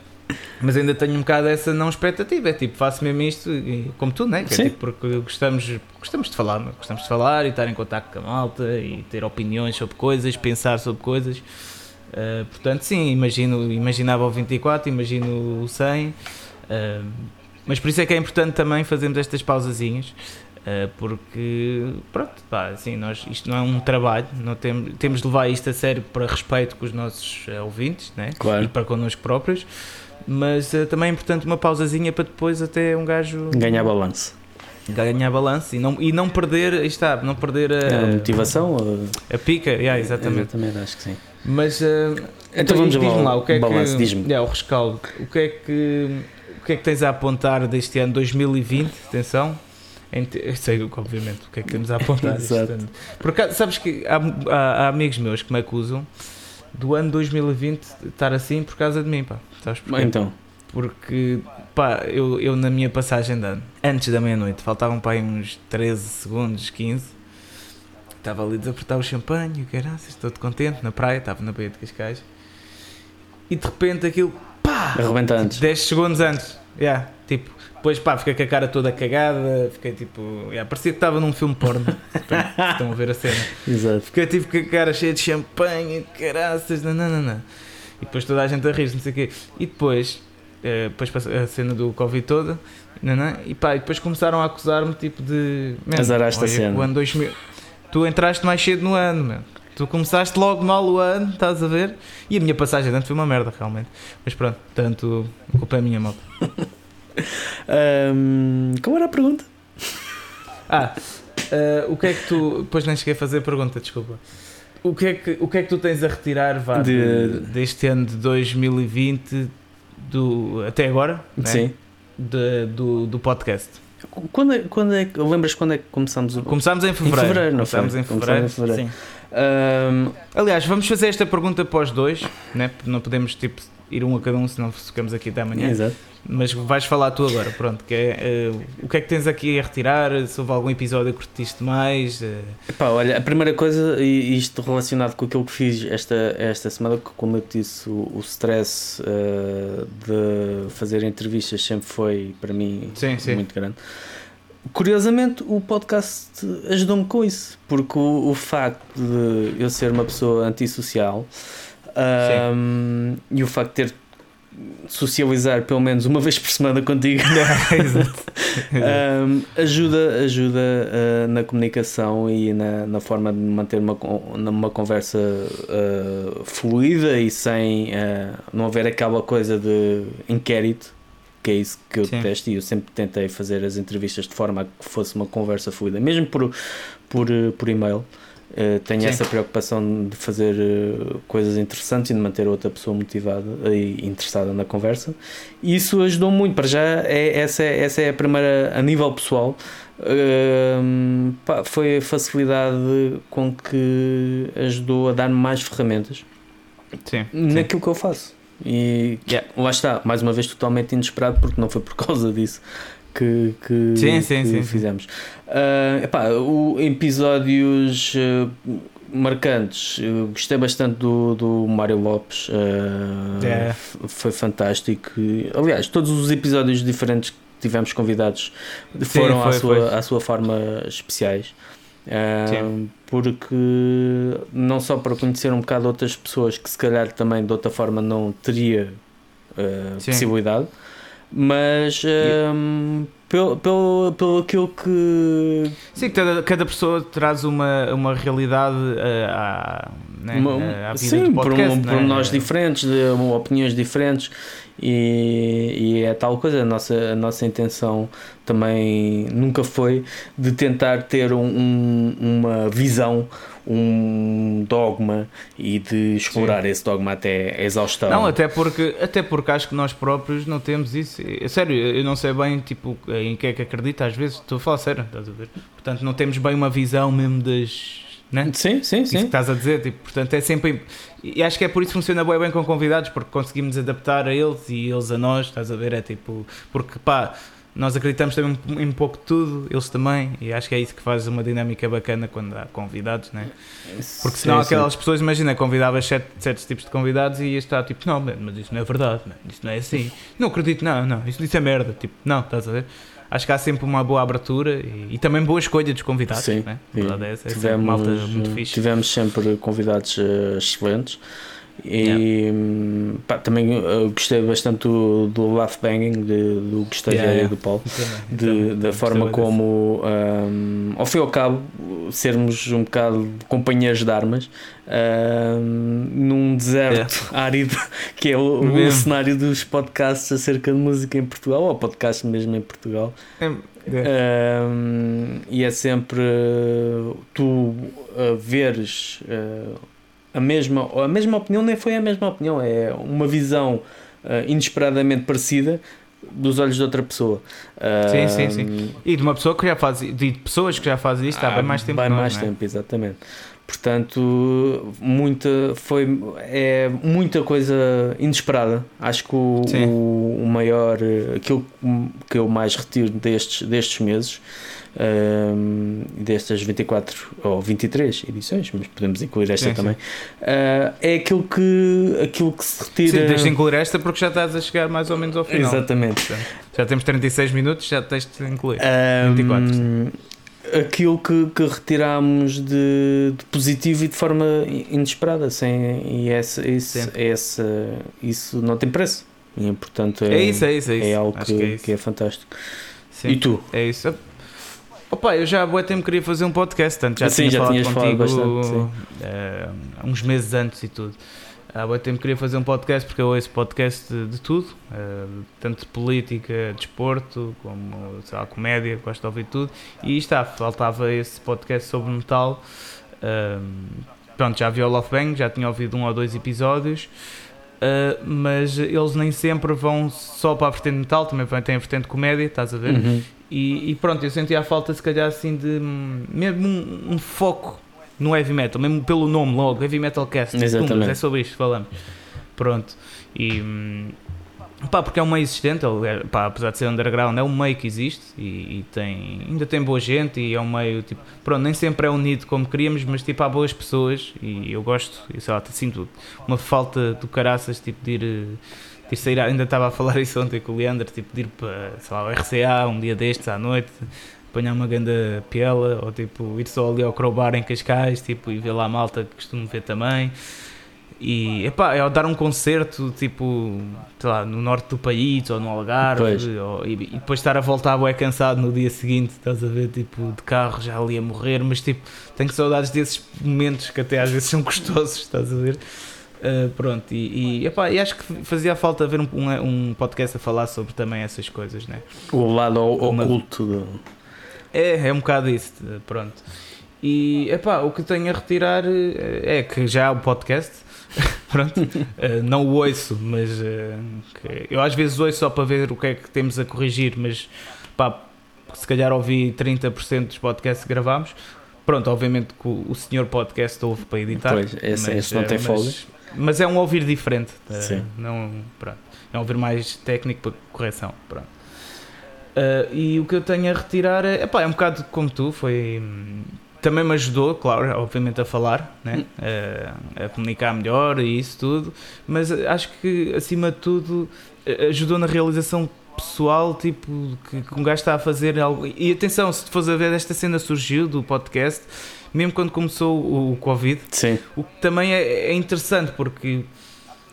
mas ainda tenho um bocado essa não expectativa. É tipo, faço mesmo isto, e, como tu, né? Que é tipo, porque gostamos, gostamos de falar, gostamos de falar e estar em contato com a malta e ter opiniões sobre coisas, pensar sobre coisas. Ah, portanto, sim, imagino, imaginava o 24, imagino o 100. ah, mas por isso é que é importante também fazermos estas pausazinhas. ah, porque, pronto, pá, assim, nós, isto não é um trabalho, não temos, temos de levar isto a sério para respeito com os nossos ah, ouvintes, né? Claro. e para connosco próprios, mas eh, também é importante uma pausazinha para depois até um gajo Ganhar balanço. ganhar balanço e não, e não perder, está, não perder a, A motivação? ou- a pica, yeah, exatamente. Exatamente, acho que sim. Mas eh, Então vamos diz-me ao lá, o que é balanço, que, diz-me. yeah, o rescaldo, o que é que o que é que tens a apontar deste ano 2020? Atenção. Eu sei, obviamente, o que é que temos a apontar. este Exato. ano. Por acaso, sabes que há, há- há amigos meus que me acusam do ano 2020 estar assim por causa de mim, pá. Sabes porquê? Então, Porque, pá, eu, eu na minha passagem de ano, antes da meia-noite, faltavam para aí uns 13 segundos, 15. Estava ali a desapertar o champanhe, graças, todo contente, na praia, estava na Baía de Cascais. E de repente aquilo, pá! arrebenta antes. 10 segundos antes. Yeah, tipo, depois pá, fiquei com a cara toda cagada, fiquei tipo, yeah, parecia que estava num filme porno. Estão a ver a cena. Exato. Fiquei tipo com a cara cheia de champanhe, caraças, nananana. E depois toda a gente a rir, não sei o quê. E depois, eh, depois a cena do Covid toda, nanã, e pá, e depois começaram a acusar-me tipo de. "Man, Azaraste a cena." O ano 2000. Tu entraste mais cedo no ano, meu. Tu começaste logo mal o ano, estás a ver? E a minha passagem de ano foi uma merda, realmente. Mas pronto, portanto, a culpa é minha, malta. Ahm, qual era a pergunta? Ah, eh, o que é que tu. Depois nem cheguei a fazer a pergunta, desculpa. O que é que, o que, é que tu tens a retirar vá, de- De- deste ano de 2020 do, até agora? né? Sim. De- do, do podcast? Quando é, quando é que. Lembras quando é que começámos o. Começámos em fevereiro. fevereiro, não foi? Começámos em Começámos fevereiro. em fevereiro. Sim. Ahm, Aliás, vamos fazer esta pergunta para os dois, né? porque não podemos tipo, ir um a cada um, senão ficamos aqui até amanhã. Exato. Mas vais falar tu agora, pronto. Que é, eh, o que é que tens aqui a retirar? Se houve algum episódio que curtiste mais? eh, Epá, olha, a primeira coisa, e isto relacionado com aquilo que fiz esta, esta semana, que como eu te disse, o, o stress eh, de fazer entrevistas sempre foi para mim Sim, sim. muito grande. Curiosamente, o podcast ajudou-me com isso, porque o, o facto de eu ser uma pessoa antissocial ahm, e o facto de ter socializar pelo menos uma vez por semana contigo. Um, ajuda ajuda uh, na comunicação e na, na forma de manter uma, con- uma conversa uh, fluida e sem uh, não haver aquela coisa de inquérito que é isso que eu Sim. detesto e eu sempre tentei fazer as entrevistas de forma a que fosse uma conversa fluida mesmo por, por, por e-mail Uh, tenho Sim. essa preocupação de fazer uh, coisas interessantes e de manter outra pessoa motivada e interessada na conversa e isso ajudou muito. Para já, é, essa, é, essa é a primeira, a nível pessoal, hum, pá, foi a facilidade com que ajudou a dar-me mais ferramentas Sim. naquilo que eu faço. E Yeah. lá está, mais uma vez, totalmente inesperado, porque não foi por causa disso que, que, Sim, sim, que sim, fizemos. Ah, epá, o, episódios ah, marcantes, eu gostei bastante do, do Mário Lopes, ah, É. f- foi fantástico. Aliás, todos os episódios diferentes que tivemos convidados foram à, foi, sua, foi. à sua forma especiais. Sim. porque não só para conhecer um bocado outras pessoas que se calhar também de outra forma não teria Sim. possibilidade, mas ah, pelo, pelo, pelo aquilo que Sim, cada, cada pessoa traz uma, uma realidade eh, à, né, uma- eh, à vida sim, do por, podcast. um, né? por nós diferentes, de opiniões diferentes e, e é tal coisa, a nossa, a nossa intenção também nunca foi de tentar ter um- um- uma visão, um dogma e de explorar esse dogma até a exaustão. Não, até porque, até porque acho que nós próprios não temos isso. É sério, eu não sei bem tipo, em que é que acredita, às vezes estou a falar sério, estás a ver? Portanto, não temos bem uma visão mesmo das. Né? Sim, sim, Isso que sim. estás a dizer, tipo, portanto é sempre. E acho que é por isso que funciona bem, bem com convidados, porque conseguimos adaptar a eles e eles a nós, estás a ver? É tipo. Porque pá, nós acreditamos também em um pouco de tudo, eles também, e acho que é isso que faz uma dinâmica bacana quando há convidados, né? Porque senão Sim, sim. aquelas pessoas, imagina, convidavas sete, sete tipos de convidados e estar tipo, não, mas isso não é verdade, man, isso não é assim. Não acredito, não, não, isso, isso é merda, tipo, não, estás a ver? Acho que há sempre uma boa abertura e, e também boa escolha dos convidados, Sim, né? A sim. verdade é essa, é sempre tivemos, malta muito fixe. tivemos sempre convidados eh, excelentes e hum, pá, também eh, gostei bastante do, do Laugh Banging de, do Gustavo Yeah, yeah. e do Paulo de- da forma como hum, ao fim e ao cabo sermos um bocado companheiros de armas hum, num deserto árido que é o, o cenário dos podcasts acerca de música em Portugal ou podcast mesmo em Portugal desse. É, é. um, e é sempre uh, tu uh, veres uh, a mesma, a mesma opinião, nem foi a mesma opinião, é uma visão uh, inesperadamente parecida dos olhos de outra pessoa. Sim, sim, sim. Um, E de uma pessoa que já faz, de pessoas que já fazem isto há bem mais tempo bem nós, mais é? tempo, exatamente. Portanto, muita, foi, é muita coisa inesperada. Acho que o, o, o, maior, aquilo que eu mais retiro destes, destes meses, um, destas 24 ou 23 edições, mas podemos incluir esta sim, também, sim. Uh, é aquilo que, aquilo que se retira. Sim, tens de incluir esta porque já estás a chegar mais ou menos ao final. Exatamente. Já temos 36 minutos, já tens de incluir. Um, 24 aquilo que, que retiramos de, de, positivo e de forma inesperada sem, e essa, isso, essa, isso não tem preço e portanto é, é isso, é isso, é, isso. é algo que, que, é que, é fantástico Sim, e tu? é isso Opa, eu já há muito tempo queria fazer um podcast, tanto já Sim, tinha já falado contigo bastante, uh, uns meses antes e tudo há muito tempo queria fazer um podcast porque eu ouço podcast de, de tudo, uh, tanto de política, desporto, como sei lá, comédia, gosto de ouvir tudo. E está, faltava esse podcast sobre metal. Uh, pronto, já vi o Love Bang, já tinha ouvido um ou dois episódios. Uh, mas eles nem sempre vão só para a vertente metal, também têm a vertente comédia, estás a ver? Uhum. E, e, pronto, eu sentia a falta, se calhar, assim, de mesmo um, um foco no heavy metal, mesmo pelo nome logo, Heavy Metal Cast. Exatamente. é sobre isto que falamos. Pronto. E. Pá, porque é um meio existente, é, pá, apesar de ser underground, é um meio que existe e, e, tem, ainda tem boa gente e é um meio, tipo, pronto, nem sempre é unido como queríamos, mas tipo, há boas pessoas e eu gosto, e sei lá, sinto uma falta do caraças, tipo, de ir, sair, ainda estava a falar isso ontem com o Leandro, tipo, de ir para, sei lá, o RCA um dia destes à noite, apanhar uma grande piela ou tipo ir só ali ao crowbar em Cascais tipo, e ver lá a malta que costumo ver também. E epá, é dar um concerto tipo lá, no norte do país ou no Algarve ou, e, e, depois estar a voltar é cansado no dia seguinte, estás a ver, tipo de carro já ali a morrer, mas tipo tenho saudades desses momentos que até às vezes são gostosos, estás a ver. Uh, pronto, e, e, epá, e acho que fazia falta ver um, um, um, podcast a falar sobre também essas coisas, né? O lado oculto do é, é um bocado isso, pronto. E epá, o que tenho a retirar eh, é que já há o podcast, pronto, eh, não o ouço, mas eh, eu às vezes ouço só para ver o que é que temos a corrigir, mas pá, se calhar ouvi 30% dos podcasts que gravámos. Pronto, obviamente que o, senhor podcast ouve para editar. Pois, esse, mas, esse não tem folga. Mas é um ouvir diferente. Sim. Não, pronto, é um ouvir mais técnico para correção. Pronto. Uh, e o que eu tenho a retirar é, epá, é um bocado como tu, foi. Também me ajudou, claro, obviamente a falar, né? Uh, a comunicar melhor e isso tudo, mas acho que acima de tudo ajudou na realização pessoal, tipo, que, que um gajo está a fazer algo. E atenção, se tu fores a ver, esta cena surgiu do podcast, mesmo quando começou o, o Covid, Sim. o que também é, é interessante, porque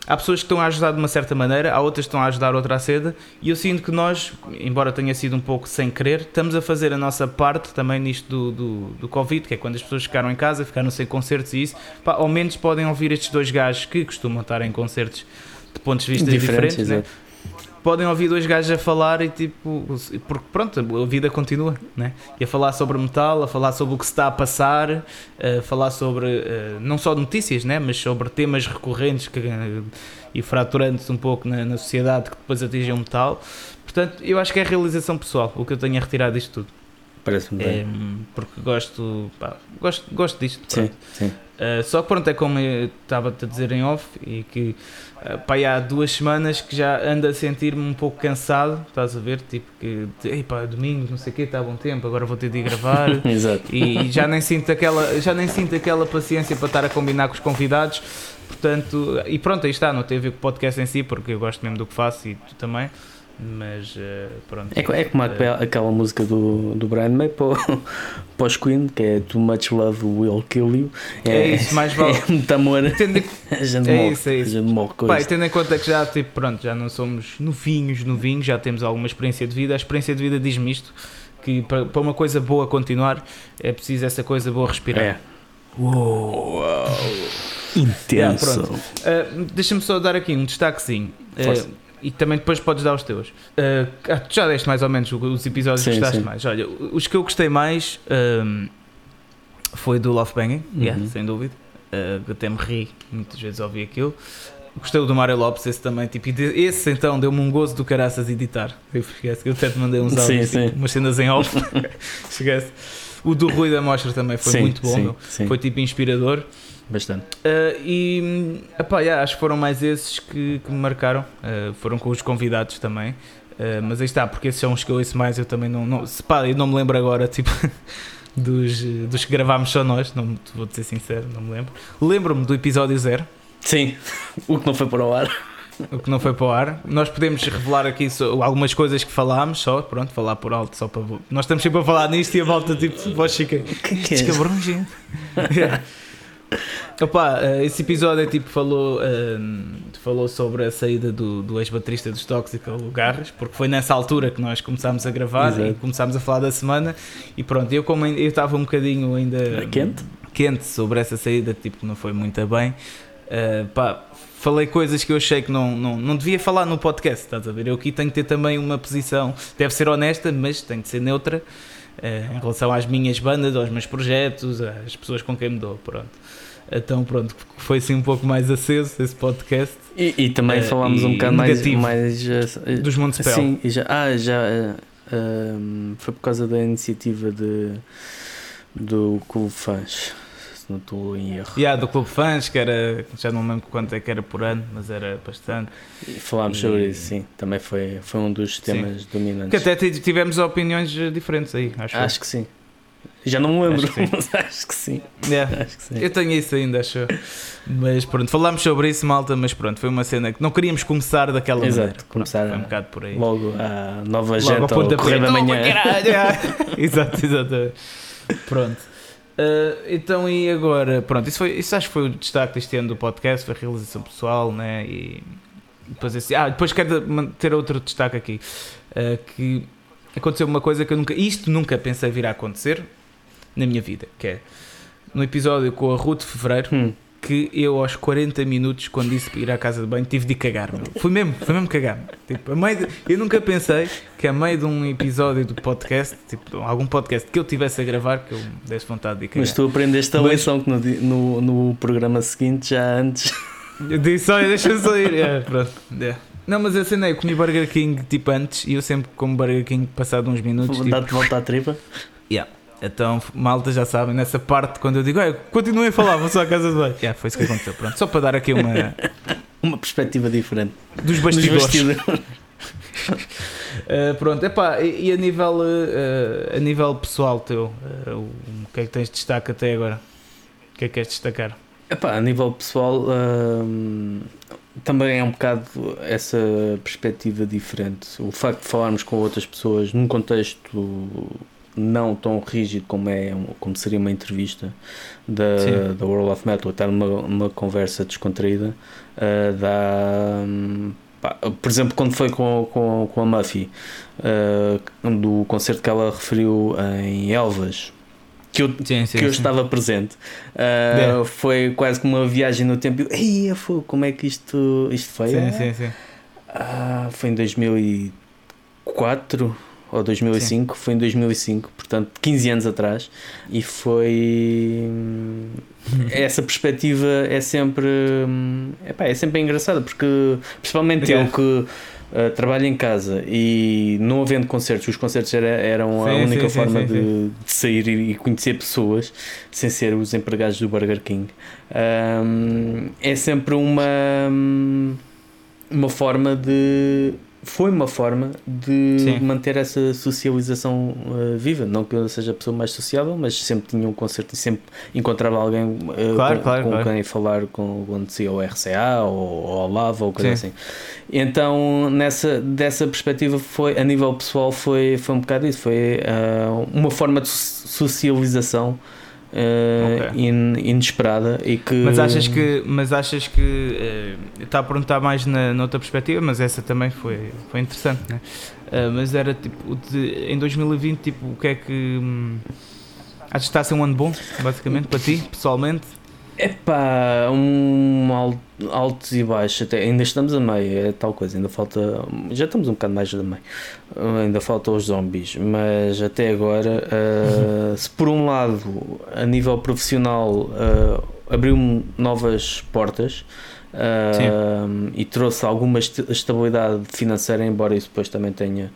há pessoas que estão a ajudar de uma certa maneira, há outras que estão a ajudar outra a seda, e eu sinto que nós, embora tenha sido um pouco sem querer, estamos a fazer a nossa parte também nisto do, do, do Covid, que é quando as pessoas ficaram em casa, ficaram sem concertos e isso, pá, ao menos podem ouvir estes dois gajos que costumam estar em concertos de pontos de vista diferentes, diferentes né? Podem ouvir dois gajos a falar e tipo, porque pronto, a vida continua, né? E a falar sobre metal, a falar sobre o que se está a passar, a falar sobre uh, não só notícias, né? Mas sobre temas recorrentes que, uh, e fraturantes um pouco na, na, sociedade que depois atingem o metal. Portanto, eu acho que é a realização pessoal o que eu tenho a retirar disto tudo. Parece-me bem. É, porque gosto, pá, gosto, gosto disto. Sim, sim. Uh, só que pronto, é como eu estava-te a dizer em off e que uh, pá, há duas semanas que já ando a sentir-me um pouco cansado, estás a ver? Tipo que, ei pá, domingo, não sei o quê, está bom tempo, agora vou ter de ir gravar. Exato. E, e, já nem sinto aquela, já nem sinto aquela paciência para estar a combinar com os convidados. Portanto, e pronto, aí está, não tem a ver com o podcast em si, porque eu gosto mesmo do que faço e tu também. Mas uh, pronto. É, é como uh, aquela música do, do Brian May para, para os Queen, que é Too Much Love Will Kill You. É, é isso, mais vale. É muito amor. Tendo, a gente é morre, isso, é isso. Morre Pai, tendo em conta que já, tipo, pronto, já não somos novinhos, novinhos, já temos alguma experiência de vida. A experiência de vida diz-me isto: que para, para uma coisa boa continuar é preciso essa coisa boa respirar. É. Uou! Uou. Intenso. uh, Deixa-me só dar aqui um destaquezinho. Uh, e também depois podes dar os teus. Uh, tu já deste mais ou menos os episódios sim, que gostaste sim. mais. Olha, os que eu gostei mais um, foi do Love Banging, uhum. yeah, sem dúvida. Uh, até me ri, muitas vezes ouvi aquilo. Gostei do Mário Lopes, esse também. Tipo, esse então deu-me um gozo do caraças editar. Eu esquece, eu até te mandei uns áudios, tipo, umas cenas em off. esquece. O do Rui da Mostra também foi Sim, muito bom, sim, sim. foi tipo inspirador. Bastante. Uh, e epá, yeah, acho que foram mais esses que, que me marcaram. Uh, foram com os convidados também. Uh, mas aí está, porque esses são os que eu ouço mais. Eu também não, não, se, pá, eu não me lembro agora tipo, dos, dos que gravámos só nós. Não, vou ser sincero, não me lembro. Lembro-me do episódio zero, Sim, o que não foi para o ar. o que não foi para o ar. Nós podemos revelar aqui algumas coisas que falámos, só, pronto, falar por alto. Só para... Nós estamos sempre a falar nisto e a volta tipo, vós fica. que é Estes cabrões, gente. Yeah. Opa, eh, esse episódio tipo, falou, eh, falou sobre a saída do, do ex-baterista dos Tóxico, o Garras, porque foi nessa altura que nós começámos a gravar Exato. e começámos a falar da semana. E pronto, eu como eu estava um bocadinho ainda Quente? quente sobre essa saída, tipo, que não foi muito bem. eh, pá, falei coisas que eu achei que não, não, não devia falar no podcast, estás a ver? Eu aqui tenho que ter também uma posição, deve ser honesta, mas tem que ser neutra em relação às minhas bandas, aos meus projetos, às pessoas com quem me dou, pronto. Então pronto, foi assim um pouco mais aceso esse podcast E, e também Eh, falámos um bocado mais. mais eh, dos Montespel. Sim, já, ah, já ehm, foi por causa da iniciativa de, do Clube Fãs, se não estou em erro. Yeah, do Clube Fãs, que era, já não lembro quanto é que era por ano, mas era bastante. E falámos E- sobre isso, sim. Também foi, foi um dos temas Que dominantes. até ti- tivemos opiniões eh, diferentes aí, acho. eu. Acho que sim. Já não me lembro, Acho que sim. mas acho que sim. Yeah. Acho que sim. Eu tenho isso ainda, acho. Mas pronto, falámos sobre isso, malta, mas pronto, foi uma cena que não queríamos começar daquela Exato, maneira. Pronto, começar um a- bocado por aí. Logo a nova Logo janta ao correr da manhã. yeah. exato, exato. Pronto. Ah, então e agora, pronto, isso, foi, isso acho que foi o destaque deste ano do podcast, foi a realização pessoal, né? E depois assim, ah, depois quero ter outro destaque aqui, ah, que aconteceu uma coisa que eu nunca, isto nunca pensei vir a acontecer na minha vida, que é no episódio com a Ruth de Fevereiro, Hum, que eu aos 40 minutos, quando disse para ir à casa de banho, tive de cagar, meu. Fui mesmo, foi mesmo cagar. Tipo, a meio de- eu nunca pensei que a meio de um episódio do podcast, tipo, algum podcast que eu tivesse a gravar, que eu desse vontade de cagar. Mas tu aprendeste a Mas- lição que no, no, no programa seguinte, já antes. Eu disse, olha, deixa eu sair. É, pronto. É. Não, mas eu não, eu comi Burger King tipo antes e eu sempre como Burger King passado uns minutos. Tipo, Dá-te volta à tripa. Então, malta já sabem, nessa parte, quando eu digo, continuem a falar, vou só à casa de banho. Yeah, foi isso que aconteceu. Pronto, só para dar aqui uma. Uma perspectiva diferente. dos Dos bastidores. bastidores. Uh, pronto, epá, e, e a nível, uh, a nível pessoal teu, uh, o que é que tens de destaque até agora? O que é que queres destacar? Epá, a nível pessoal, também é um bocado essa perspectiva diferente. O facto de falarmos com outras pessoas num contexto não tão rígido como, é, como seria uma entrevista da, Sim. da World of Metal, estar numa, numa conversa descontraída, uh, dá. hum, pá, por exemplo, quando foi com, com, com a Muffy, uh, do concerto que ela referiu em Elvas, que eu Sim, sim. que eu estava presente. Uh. Foi quase como uma viagem no tempo. Ei, foi, como é que isto, isto foi? Sim, Ah, sim, sim. ah, foi em 2004 ou 2005. Foi em 2005, portanto, 15 anos atrás. E foi. Essa perspectiva é sempre. hum, epá, é sempre engraçada, porque principalmente Yeah. eu que. uh, trabalho em casa e não havendo concertos, os concertos era- eram a Sim, única sim, sim, forma sim, de, de sair e e conhecer pessoas sem ser os empregados do Burger King. Um, é sempre uma, uma forma de. Foi uma forma de Sim. manter essa socialização uh, viva. Não que eu seja a pessoa mais sociável, mas sempre tinha um concerto e sempre encontrava alguém uh, Claro, com, claro, com claro. quem falar com, quando se ia ao RCA ou, ou ao Lava ou coisa Sim. assim. Então, nessa, dessa perspectiva, foi, a nível pessoal, foi, foi um bocado isso. Foi uh, uma forma de so- socialização uh, Ok. in- inesperada e que. Mas achas que, mas achas que eh, está a perguntar mais na, noutra perspectiva, mas essa também foi, foi interessante, né? Eh, mas era tipo, de- em 2020, tipo, o que é que hum, achas que está a ser um ano bom, basicamente, para ti, pessoalmente? Epá, um al- altos e baixos, até ainda estamos a meio, é tal coisa, ainda falta, já estamos um bocado mais a meio, ainda faltam os zombies, mas até agora, uh, se por um lado, a nível profissional, uh, abriu-me novas portas uh, e trouxe alguma est- estabilidade financeira, embora isso depois também tenha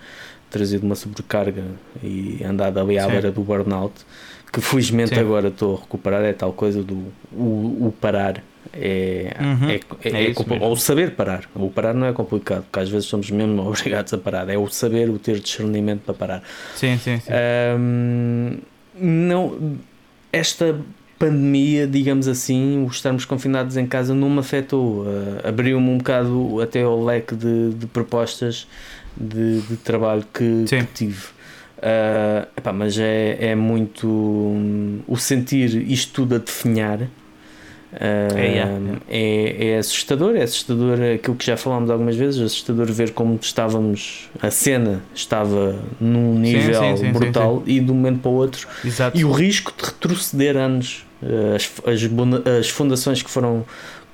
trazido uma sobrecarga e andado ali à beira do burnout, que felizmente Sim. agora estou a recuperar, é tal coisa do o, o parar. É, Uhum. é, é, É é ou saber parar. O parar não é complicado, porque às vezes somos mesmo obrigados a parar. É o saber, o ter discernimento para parar. Sim, sim, sim. Ahm, não, esta pandemia, digamos assim, o estarmos confinados em casa não me afetou. Ah, Abriu-me um bocado até o leque de, de propostas de, de trabalho que, que tive. Ah, epá, mas é, é muito hum, o sentir isto tudo a definhar. ah, É, yeah, é, é assustador, é assustador aquilo que já falámos algumas vezes, assustador ver como estávamos, a cena estava num nível sim, sim, sim, brutal e de um momento para o outro Exato. e o risco de retroceder anos eh, as, as, as fundações que foram,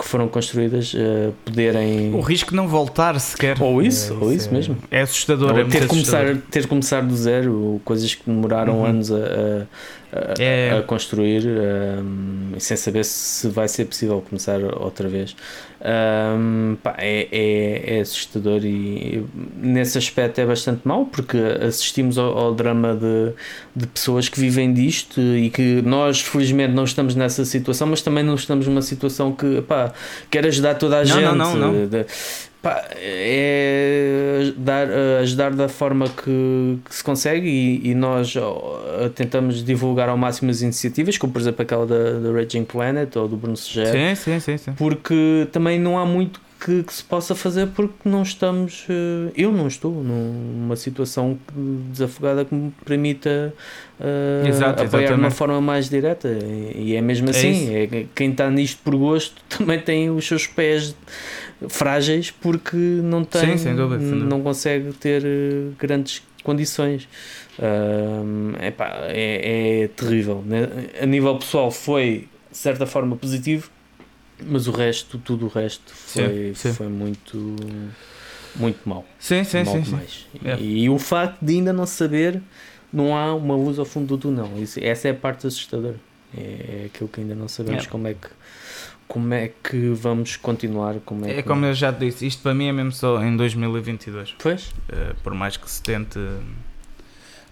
que foram construídas eh, poderem O risco de não voltar sequer. Ou isso, É, ou isso é- mesmo. É assustador. ou é ter, começar, assustador. ter começar do zero, coisas que demoraram Uhum. anos a, a- É. a construir um, sem saber se vai ser possível começar outra vez. Um, pá, é, é, é assustador e nesse aspecto é bastante mau porque assistimos ao, ao drama de, de pessoas que vivem disto e que nós felizmente não estamos nessa situação, mas também não estamos numa situação que pá, quer ajudar toda a Não, gente. não, não, não. Pá, é dar, ajudar da forma que, que se consegue e, e nós tentamos divulgar ao máximo as iniciativas, como por exemplo aquela da, da Raging Planet ou do Bruno sim. porque também não há muito que, que se possa fazer porque não estamos, eh, eu não estou numa situação desafogada que me permita eh, Exato, apoiar de uma forma mais direta e é mesmo É assim, isso. é, quem está nisto por gosto também tem os seus pés frágeis porque não tem, Sim, dúvida, não consegue ter eh, grandes condições. Ahm, epá, é, é terrível. né? A nível pessoal foi de certa forma positivo, mas o resto, tudo o resto foi, Sim, sim. foi muito muito mau. Sim, sim, mau sim. É. E, o facto de ainda não saber, não há uma luz ao fundo do túnel. Essa é a parte assustadora. É aquilo que ainda não sabemos É. como é que como é que vamos continuar. Como é, É que... como eu já te disse, isto para mim é mesmo só em 2022. Pois? Eh, por mais que se tente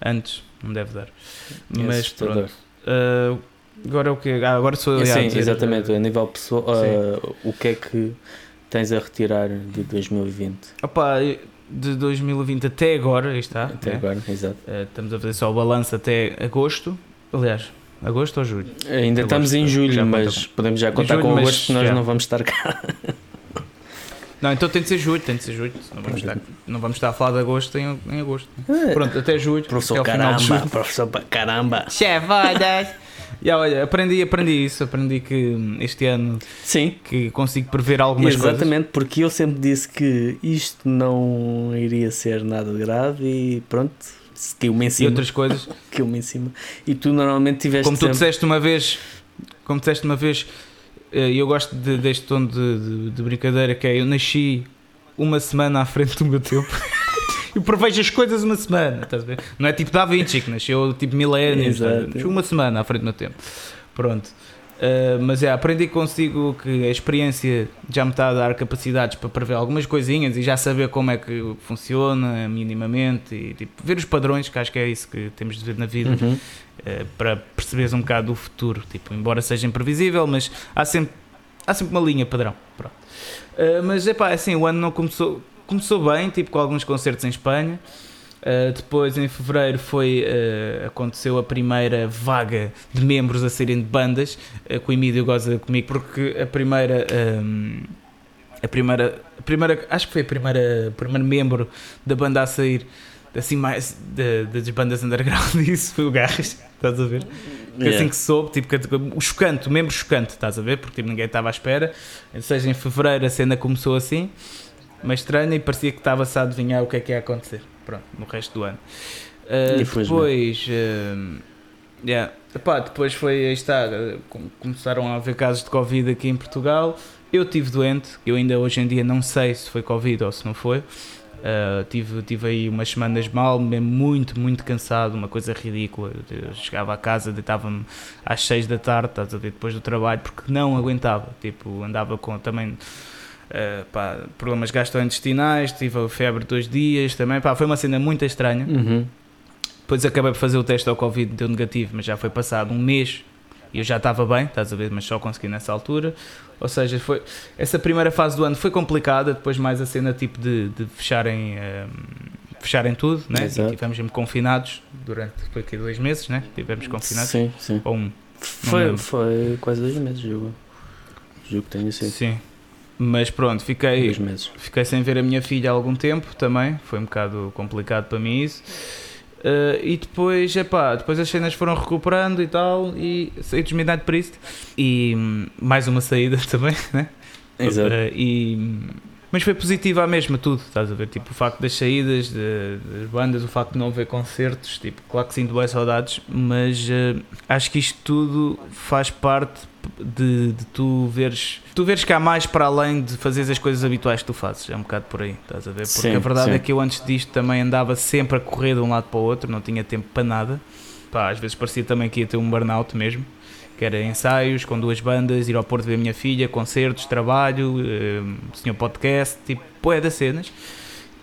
antes, não deve dar. É Mas pronto. Eh, agora é o que? Ah, agora sou eu a Sim, dizer, exatamente. A nível pessoal, ah, o que é que tens a retirar de 2020 Opá, de 2020 até agora, aí está. até né? agora? Exato. Eh, estamos a fazer só o balanço até agosto. Aliás, agosto ou julho? Ainda estamos em julho, já mas podemos já contar julho, com agosto que nós já. não vamos estar cá. Não, então tem de ser julho, tem de ser julho. Não vamos estar, não vamos estar a falar de agosto em, em agosto. Pronto, até julho. Professor até caramba, professor caramba. Chevadas! E olha, aprendi, aprendi isso, aprendi que hum, este ano Sim, que consigo prever algumas coisas. exatamente, porque eu sempre disse que isto não iria ser nada grave e pronto, caiu-me em E cima. outras coisas. Caiu-me em cima. E tu normalmente tiveste Como tu sempre... disseste uma vez, como disseste uma vez, eh, eu gosto de- deste tom de, de- de brincadeira que é eu nasci uma semana à frente do meu tempo. Eu prevejo as coisas uma semana, estás a ver? Não é tipo Da Vinci que nasceu tipo milénios, uma semana à frente do meu tempo. Pronto. Uh, mas é, aprendi consigo que a experiência já me está a dar capacidades para prever algumas coisinhas e já saber como é que funciona minimamente e tipo, ver os padrões, que acho que é isso que temos de ver na vida. Uhum. Uh, para perceberes um bocado o futuro. Tipo, embora seja imprevisível, mas há sempre, há sempre uma linha padrão. Pronto. Uh, mas é pá, assim, o ano não começou, começou bem, tipo com alguns concertos em Espanha. Uh, depois, em fevereiro, foi, uh, aconteceu a primeira vaga de membros a saírem de bandas. Uh, que o Emílio goza comigo, porque a primeira. um, a primeira, a primeira, acho que foi a primeira, primeiro membro da banda a sair, assim mais de- das bandas underground, isso foi o Garras, estás a ver? Que Yeah. assim que soube, tipo, que- o chocante, o membro chocante, estás a ver? Porque tipo, ninguém estava à espera. Ou seja, em fevereiro a cena começou assim, mas estranha e parecia que estava-se a adivinhar o que é que ia acontecer. Pronto, no resto do ano. Uh, depois, uh, yeah. Epá, depois foi, aí está, com- começaram a haver casos de Covid aqui em Portugal. Eu tive doente, eu ainda hoje em dia não sei se foi Covid ou se não foi. Uh, tive, tive aí umas semanas mal, mesmo muito, muito cansado, uma coisa ridícula. Eu chegava a casa, deitava-me às 6 da tarde, estás a ver, depois do trabalho, porque não aguentava. Tipo, andava com também. Uh, pá, problemas gastrointestinais, tive a febre dois dias também. Pá, foi uma cena muito estranha. Uhum. Depois acabei por fazer o teste ao Covid, deu negativo, mas já foi passado um mês e eu já estava bem, estás a ver, mas só consegui nessa altura. Ou seja, foi essa primeira fase do ano foi complicada, depois mais a cena tipo de, de fecharem, um, fecharem tudo, né? Exato. E tivemos confinados durante foi aqui dois meses, né? Tivemos confinados. Sim, sim. Ou um. Foi, foi quase dois meses, julgo. Julgo que tenho sido. Sim. Mas pronto, fiquei, fiquei sem ver a minha filha há algum tempo também, foi um bocado complicado para mim isso. Uh, e depois, epá, depois as cenas foram recuperando e tal, e saí dos Midnight Priest, e hum, mais uma saída também, né? Exato. Uh, e, mas foi positiva a mesma tudo, estás a ver? Tipo, o facto das saídas, de- das bandas, o facto de não haver concertos, tipo, claro que sinto bem saudades, mas uh, acho que isto tudo faz parte de, de tu veres tu veres que há mais para além de fazeres as coisas habituais que tu fazes, é um bocado por aí, estás a ver? Porque Sim, a verdade sim. é que eu antes disto também andava sempre a correr de um lado para o outro, não tinha tempo para nada. Pá, às vezes parecia também que ia ter um burnout mesmo, que era ensaios com duas bandas, ir ao Porto ver a minha filha, concertos, trabalho, eh, senhor podcast, tipo, poé das cenas.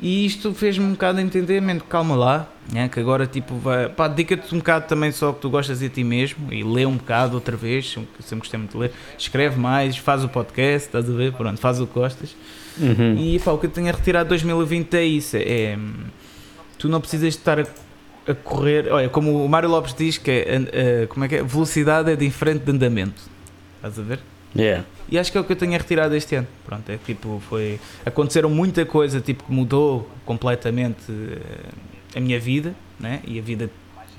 E isto fez-me um bocado entender, mano, calma lá, né, que agora tipo, vai, pá, dedica-te um bocado também só que tu gostas de ti mesmo e lê um bocado outra vez, sempre sempre gostei muito de ler, escreve mais, faz o podcast, estás a ver, pronto, faz o que gostas. Uhum. E pá, o que eu tenho a retirar de 2020 é isso: é tu não precisas de estar a, a correr. Olha, como o Mário Lopes diz, que é, uh, como é que é? Velocidade é diferente de andamento. Estás a ver? Yeah. E acho que é o que eu tenho a retirar deste ano. Pronto, é tipo, foi. Aconteceram muita coisa, tipo, que mudou completamente eh, a minha vida, né? E a vida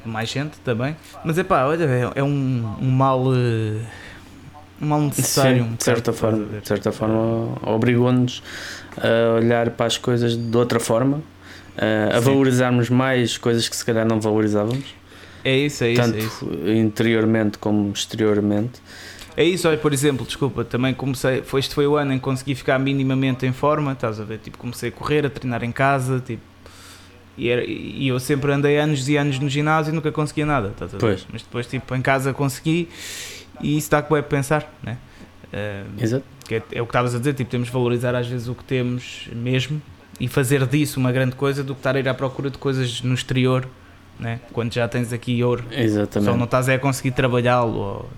de mais gente também. Mas é pá, olha, é, é um, um mal. eh, Um mal necessário. Sim, de certa forma, de certa forma obrigou-nos a olhar para as coisas de outra forma, a, a Sim. valorizarmos mais coisas que se calhar não valorizávamos, É isso, é isso, tanto é isso. interiormente como exteriormente. É isso, olha, por exemplo, desculpa, também comecei, foi, este foi o ano em que consegui ficar minimamente em forma, estás a ver? Tipo, comecei a correr, a treinar em casa, tipo, e, era- e eu sempre andei anos e anos no ginásio e nunca conseguia nada, estás a ver? Pois. Mas depois, tipo, em casa consegui e isso dá que é pensar, né? Eh, Exato. é, é o que estavas a dizer, tipo, temos de valorizar às vezes o que temos mesmo e fazer disso uma grande coisa do que estar a ir à procura de coisas no exterior, né? Quando já tens aqui ouro, só Exatamente. não estás é a conseguir trabalhá-lo, ou,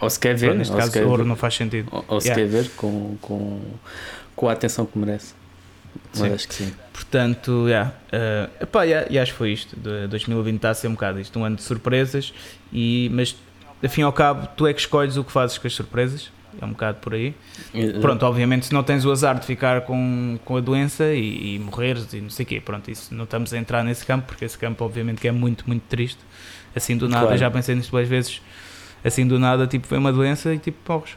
Ou se quer ver, pronto, neste ou, caso, ouro ver não faz sentido. ou, ou se Yeah. quer ver com, com, com a atenção que merece. Mas Sim. acho que sim. Portanto, yeah, eh, epá, yeah, e acho que foi isto. De 2020 está a ser um bocado isto, um ano de surpresas, e, mas afim ao cabo, tu é que escolhes o que fazes com as surpresas. É um bocado por aí. Pronto, obviamente, se não tens o azar de ficar com, com a doença e, e morreres e não sei o quê, pronto, isso não estamos a entrar nesse campo, porque esse campo, obviamente, que é muito, muito triste. Assim do nada, Claro. já pensei nisto duas vezes. Assim do nada, tipo, vem uma doença e tipo, morres.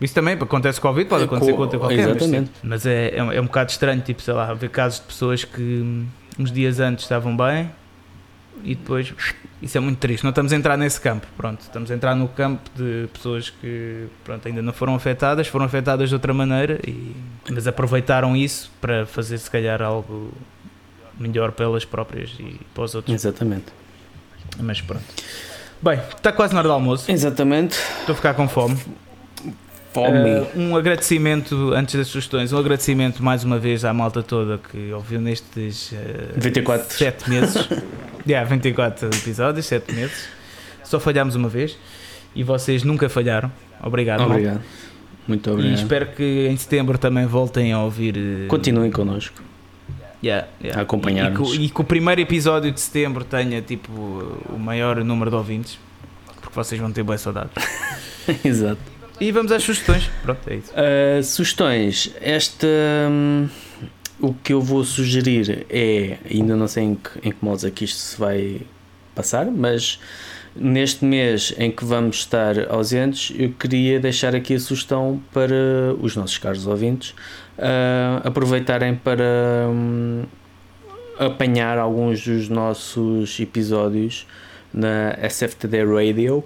Isso também acontece com o Covid, pode É, acontecer com- outra qualquer, mas, exatamente. sim. mas é, é, um- é um bocado estranho, tipo, sei lá, haver casos de pessoas que uns dias antes estavam bem e depois isso é muito triste. Não estamos a entrar nesse campo, pronto. Estamos a entrar no campo de pessoas que pronto, ainda não foram afetadas, foram afetadas de outra maneira, e, mas aproveitaram isso para fazer se calhar algo melhor para elas próprias e para os outros. Exatamente. Mas pronto. Bem, está quase na hora do almoço, Exatamente. estou a ficar com fome. Fome. Eh, um agradecimento, antes das sugestões, um agradecimento mais uma vez à malta toda que ouviu nestes eh, 24. 7 meses. yeah, 24 episódios, 7 meses. Só falhámos uma vez e vocês nunca falharam. Obrigado. obrigado. Muito E obrigado. espero que em setembro também voltem a ouvir. eh, Continuem connosco. yeah, yeah. a acompanhar-nos. E, e que- e que o primeiro episódio de setembro tenha tipo o maior número de ouvintes, porque vocês vão ter boas saudades. Exato. E vamos às sugestões. Pronto, é isso. Uh, sugestões. Esta. O que eu vou sugerir é. Ainda não sei em que, em que modos é que isto se vai passar, mas neste mês em que vamos estar ausentes, eu queria deixar aqui a sugestão para os nossos caros ouvintes uh, aproveitarem para hum, apanhar alguns dos nossos episódios na SFTD Radio.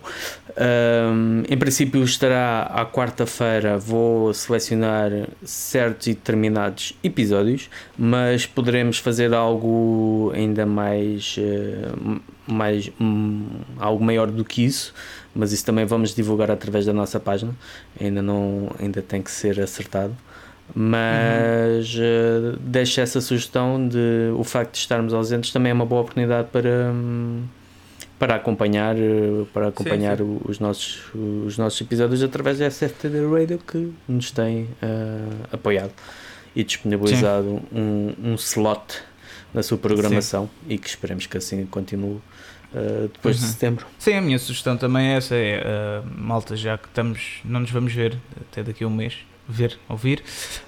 Um, em princípio estará à quarta-feira. Vou selecionar certos e determinados episódios, mas poderemos fazer algo ainda mais, eh, mais hum, algo maior do que isso. Mas isso também vamos divulgar através da nossa página. Ainda não, ainda tem que ser acertado. Mas uh, deixo essa sugestão de o facto de estarmos ausentes também é uma boa oportunidade para, hum, para acompanhar, uh, para acompanhar Sim, sim. Os, nossos, os nossos episódios através da SFTD Radio que nos tem uh, apoiado e disponibilizado um, um slot na sua programação e que esperemos que assim continue uh, depois de Uhum. setembro. Sim, a minha sugestão também é essa: é uh, malta, já que estamos, não nos vamos ver até daqui a um mês, ver, ouvir.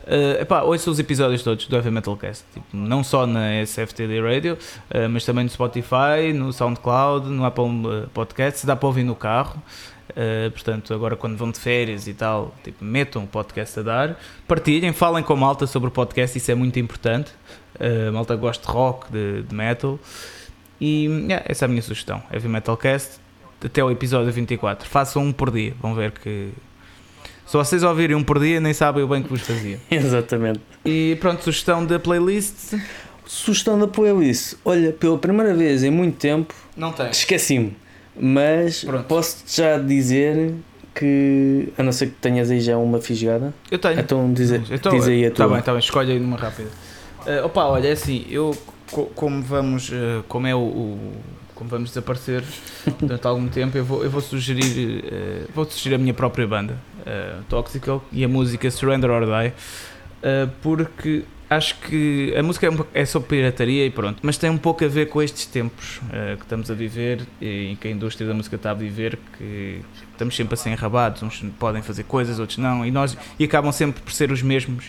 Uh, epá, ouça os episódios todos do Heavy Metal Cast, tipo, não só na SFTD Radio, uh, mas também no Spotify, no SoundCloud, no Apple uh, Podcasts, dá para ouvir no carro. Uh, portanto, agora quando vão de férias e tal, tipo, metam o podcast a dar, partilhem, falem com a malta sobre o podcast, isso é muito importante. Uh, malta gosta de rock, de, de metal. E yeah, essa é a minha sugestão. Heavy Metal Cast até o episódio 24. Façam um por dia. Vão ver que. Se vocês ouvirem um por dia, nem sabem o bem que vos fazia. Exatamente. E pronto, sugestão da playlist. Sugestão da playlist. Olha, pela primeira vez em muito tempo Não tem. esqueci-me, mas Pronto. posso já dizer que, a não ser que tenhas aí já uma fisgada, Eu tenho. então diz, Então, diz aí a Tá tua. bem, tá bem, escolhe aí numa rápida. Uh, opa, olha, é assim, eu co- como vamos, uh, como é o, o- como vamos desaparecer durante algum tempo, eu vou, eu vou sugerir, uh, vou sugerir a minha própria banda, uh, Toxical, e a música Surrender or Die, uh, porque acho que a música é, um é sobre pirataria e pronto, mas tem um pouco a ver com estes tempos uh, que estamos a viver e que a indústria da música está a viver, que estamos sempre a ser enrabados, uns podem fazer coisas, outros não, e, nós, e acabam sempre por ser os mesmos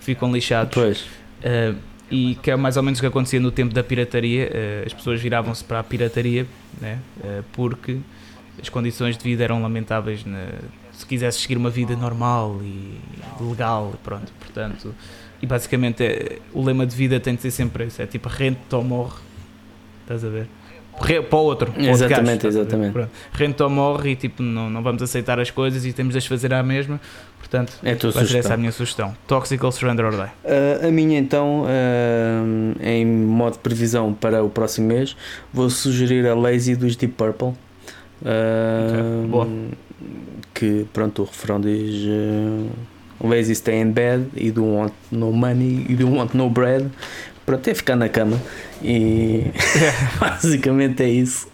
que ficam lixados. Pois, Uh, e que é mais ou menos o que acontecia no tempo da pirataria, uh, as pessoas viravam-se para a pirataria né? Uh, porque as condições de vida eram lamentáveis na- se quisesse seguir uma vida normal e legal, pronto, portanto, e basicamente é- o lema de vida tem de ser sempre esse, é tipo rente ou morre, estás a ver? Re- para o outro, para Exatamente, gajo, exatamente. Rente ou morre e tipo, não, não vamos aceitar as coisas e temos de as fazer à mesma, portanto, é vai ser essa a minha sugestão. Toxical Surrender or Die. Uh, a minha então, uh, em modo de previsão para o próximo mês, vou sugerir a Lazy dos Deep Purple. Uh, Ok, boa. Que pronto, o refrão diz uh, Lazy stay in bed, you don't want no money, you don't want no bread. Pronto, é ficar na cama e basicamente é isso.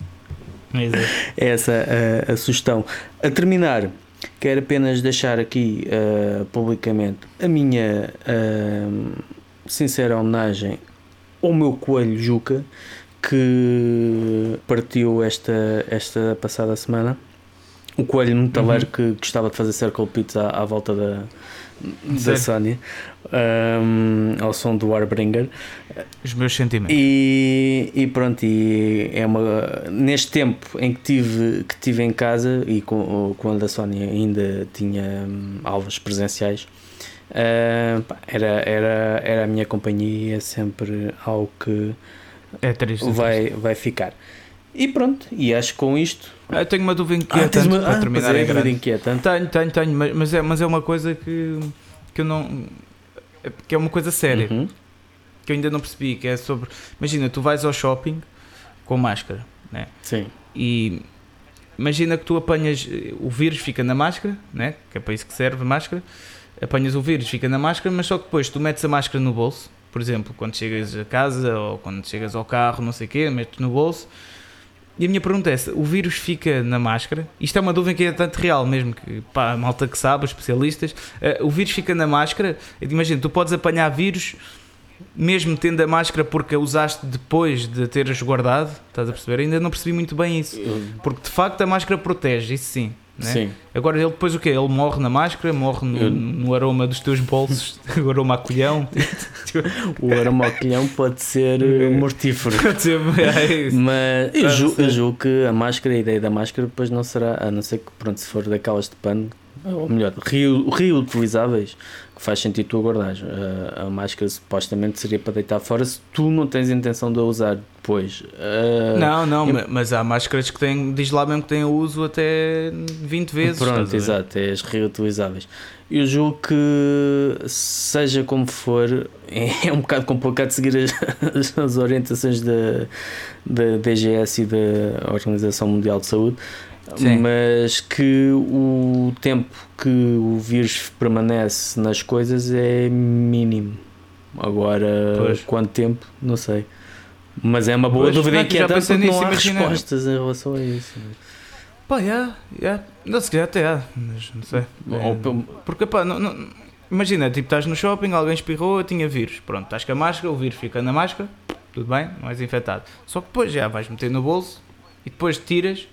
Exato. É essa a, a sugestão. A terminar, quero apenas deixar aqui uh, publicamente a minha uh, sincera homenagem ao meu coelho Juca que partiu esta, esta passada semana. O coelho metaleiro que gostava de fazer circle pits à, à volta da, da. Sónia um, ao som do Warbringer. Os meus sentimentos. E, e pronto, e é uma, neste tempo em que tive, que tive em casa e com, quando a Sónia ainda tinha hum, aulas presenciais, pá, era, era, era a minha companhia, sempre algo que É triste. é vai, vai ficar. E pronto, e acho que com isto. Ah, eu tenho uma dúvida Ah, inquietante uma- para ah, terminar é, em grande. inquietante. Tenho, tenho, tenho, mas, é, mas é uma coisa que, que eu não. é- que é uma coisa séria, Uhum. que eu ainda não percebi, que é sobre. Imagina, tu vais ao shopping com máscara, né? Sim, E imagina que tu apanhas. O vírus fica na máscara, né? Que é para isso que serve a máscara. Apanhas o vírus, fica na máscara, mas só que depois tu metes a máscara no bolso, por exemplo, quando chegas a casa ou quando chegas ao carro, não sei o quê, metes no bolso. E a minha pergunta é: se o vírus fica na máscara? Isto é uma dúvida que é tanto real mesmo, que pá, a malta que sabe, os especialistas. eh, o vírus fica na máscara. Imagina, tu podes apanhar vírus mesmo tendo a máscara porque a usaste depois de teres guardado, estás a perceber? Ainda não percebi muito bem isso. Porque de facto a máscara protege, isso sim. Né? sim. Agora ele depois o quê? Ele morre na máscara, morre no, Eu- no aroma dos teus bolsos, o aroma a colhão. O aromaquilhão pode ser eh, mortífero. Pode ser- é isso. Mas eu, ju- eu julgo que a máscara, a ideia da máscara, depois não será, a não ser que, pronto, se for daquelas de pano, ou melhor, reu- reutilizáveis, faz sentido tu guardares. A, a máscara supostamente seria para deitar fora se tu não tens intenção de a usar depois. Ah, Não, não, eu- mas há máscaras que têm, diz lá mesmo que têm uso até 20 vezes. Pronto, exato, é as reutilizáveis. Eu julgo que, seja como for, é um bocado complicado seguir as, as orientações da, da DGS e da Organização Mundial de Saúde, Sim. mas que o tempo que o vírus permanece nas coisas é mínimo. Agora, Pois. quanto tempo? Não sei. Mas é uma boa Pois, dúvida pensei porque não há imagina. respostas em relação a isso. Pá, yeah, yeah. Não, se calhar até há, mas não sei. Ou pelo- Porque, pá, não, não- imagina, tipo, estás no shopping, alguém espirrou, tinha vírus. Pronto, estás com a máscara, o vírus fica na máscara, tudo bem, não és infectado. Só que depois já vais meter no bolso e depois tiras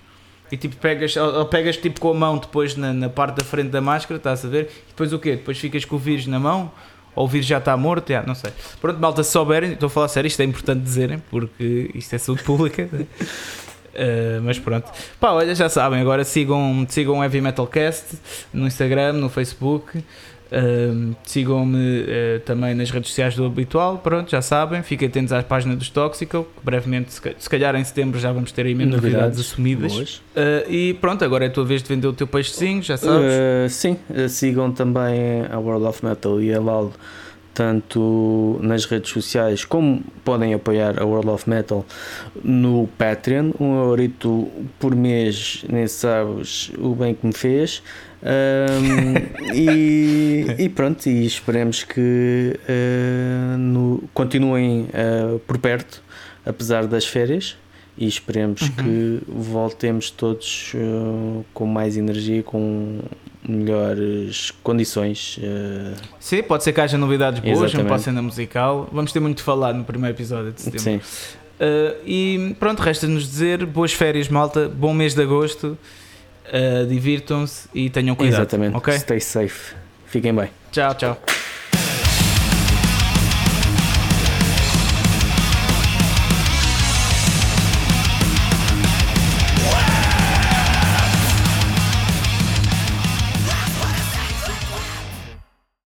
e tipo pegas, ou, ou pegas tipo com a mão depois na, na parte da frente da máscara, estás a ver? E depois o quê? Depois ficas com o vírus na mão ou o vírus já está morto, já, não sei. Pronto, malta, se souberem, estou a falar sério, isto é importante dizerem, porque isto é saúde pública. Uh, mas pronto, pá, olha, já sabem, agora sigam, sigam o Heavy Metal Cast no Instagram, no Facebook, uh, sigam-me uh, também nas redes sociais do habitual. Pronto, já sabem, fiquem atentos à página dos Tóxico, brevemente, se ca- se calhar em setembro, já vamos ter aí mesmo novidades, assumidas. Uh, e pronto, agora é a tua vez de vender o teu peixezinho, já sabes. Uh, sim, sigam também a World of Metal e a LAL tanto nas redes sociais como podem apoiar a World of Metal no Patreon, um eurito por mês, nem sabes o bem que me fez. Um, e, e pronto, e esperemos que uh, no- continuem uh, por perto, apesar das férias, e esperemos Uhum. que voltemos todos uh, com mais energia, com melhores condições. Sim, pode ser que haja novidades boas, Exatamente. uma cena musical. Vamos ter muito de falar no primeiro episódio de setembro. sim, e pronto, resta-nos dizer boas férias, malta, bom mês de agosto, uh, divirtam-se e tenham cuidado. exatamente. ok? Stay safe. Fiquem bem. Tchau, tchau.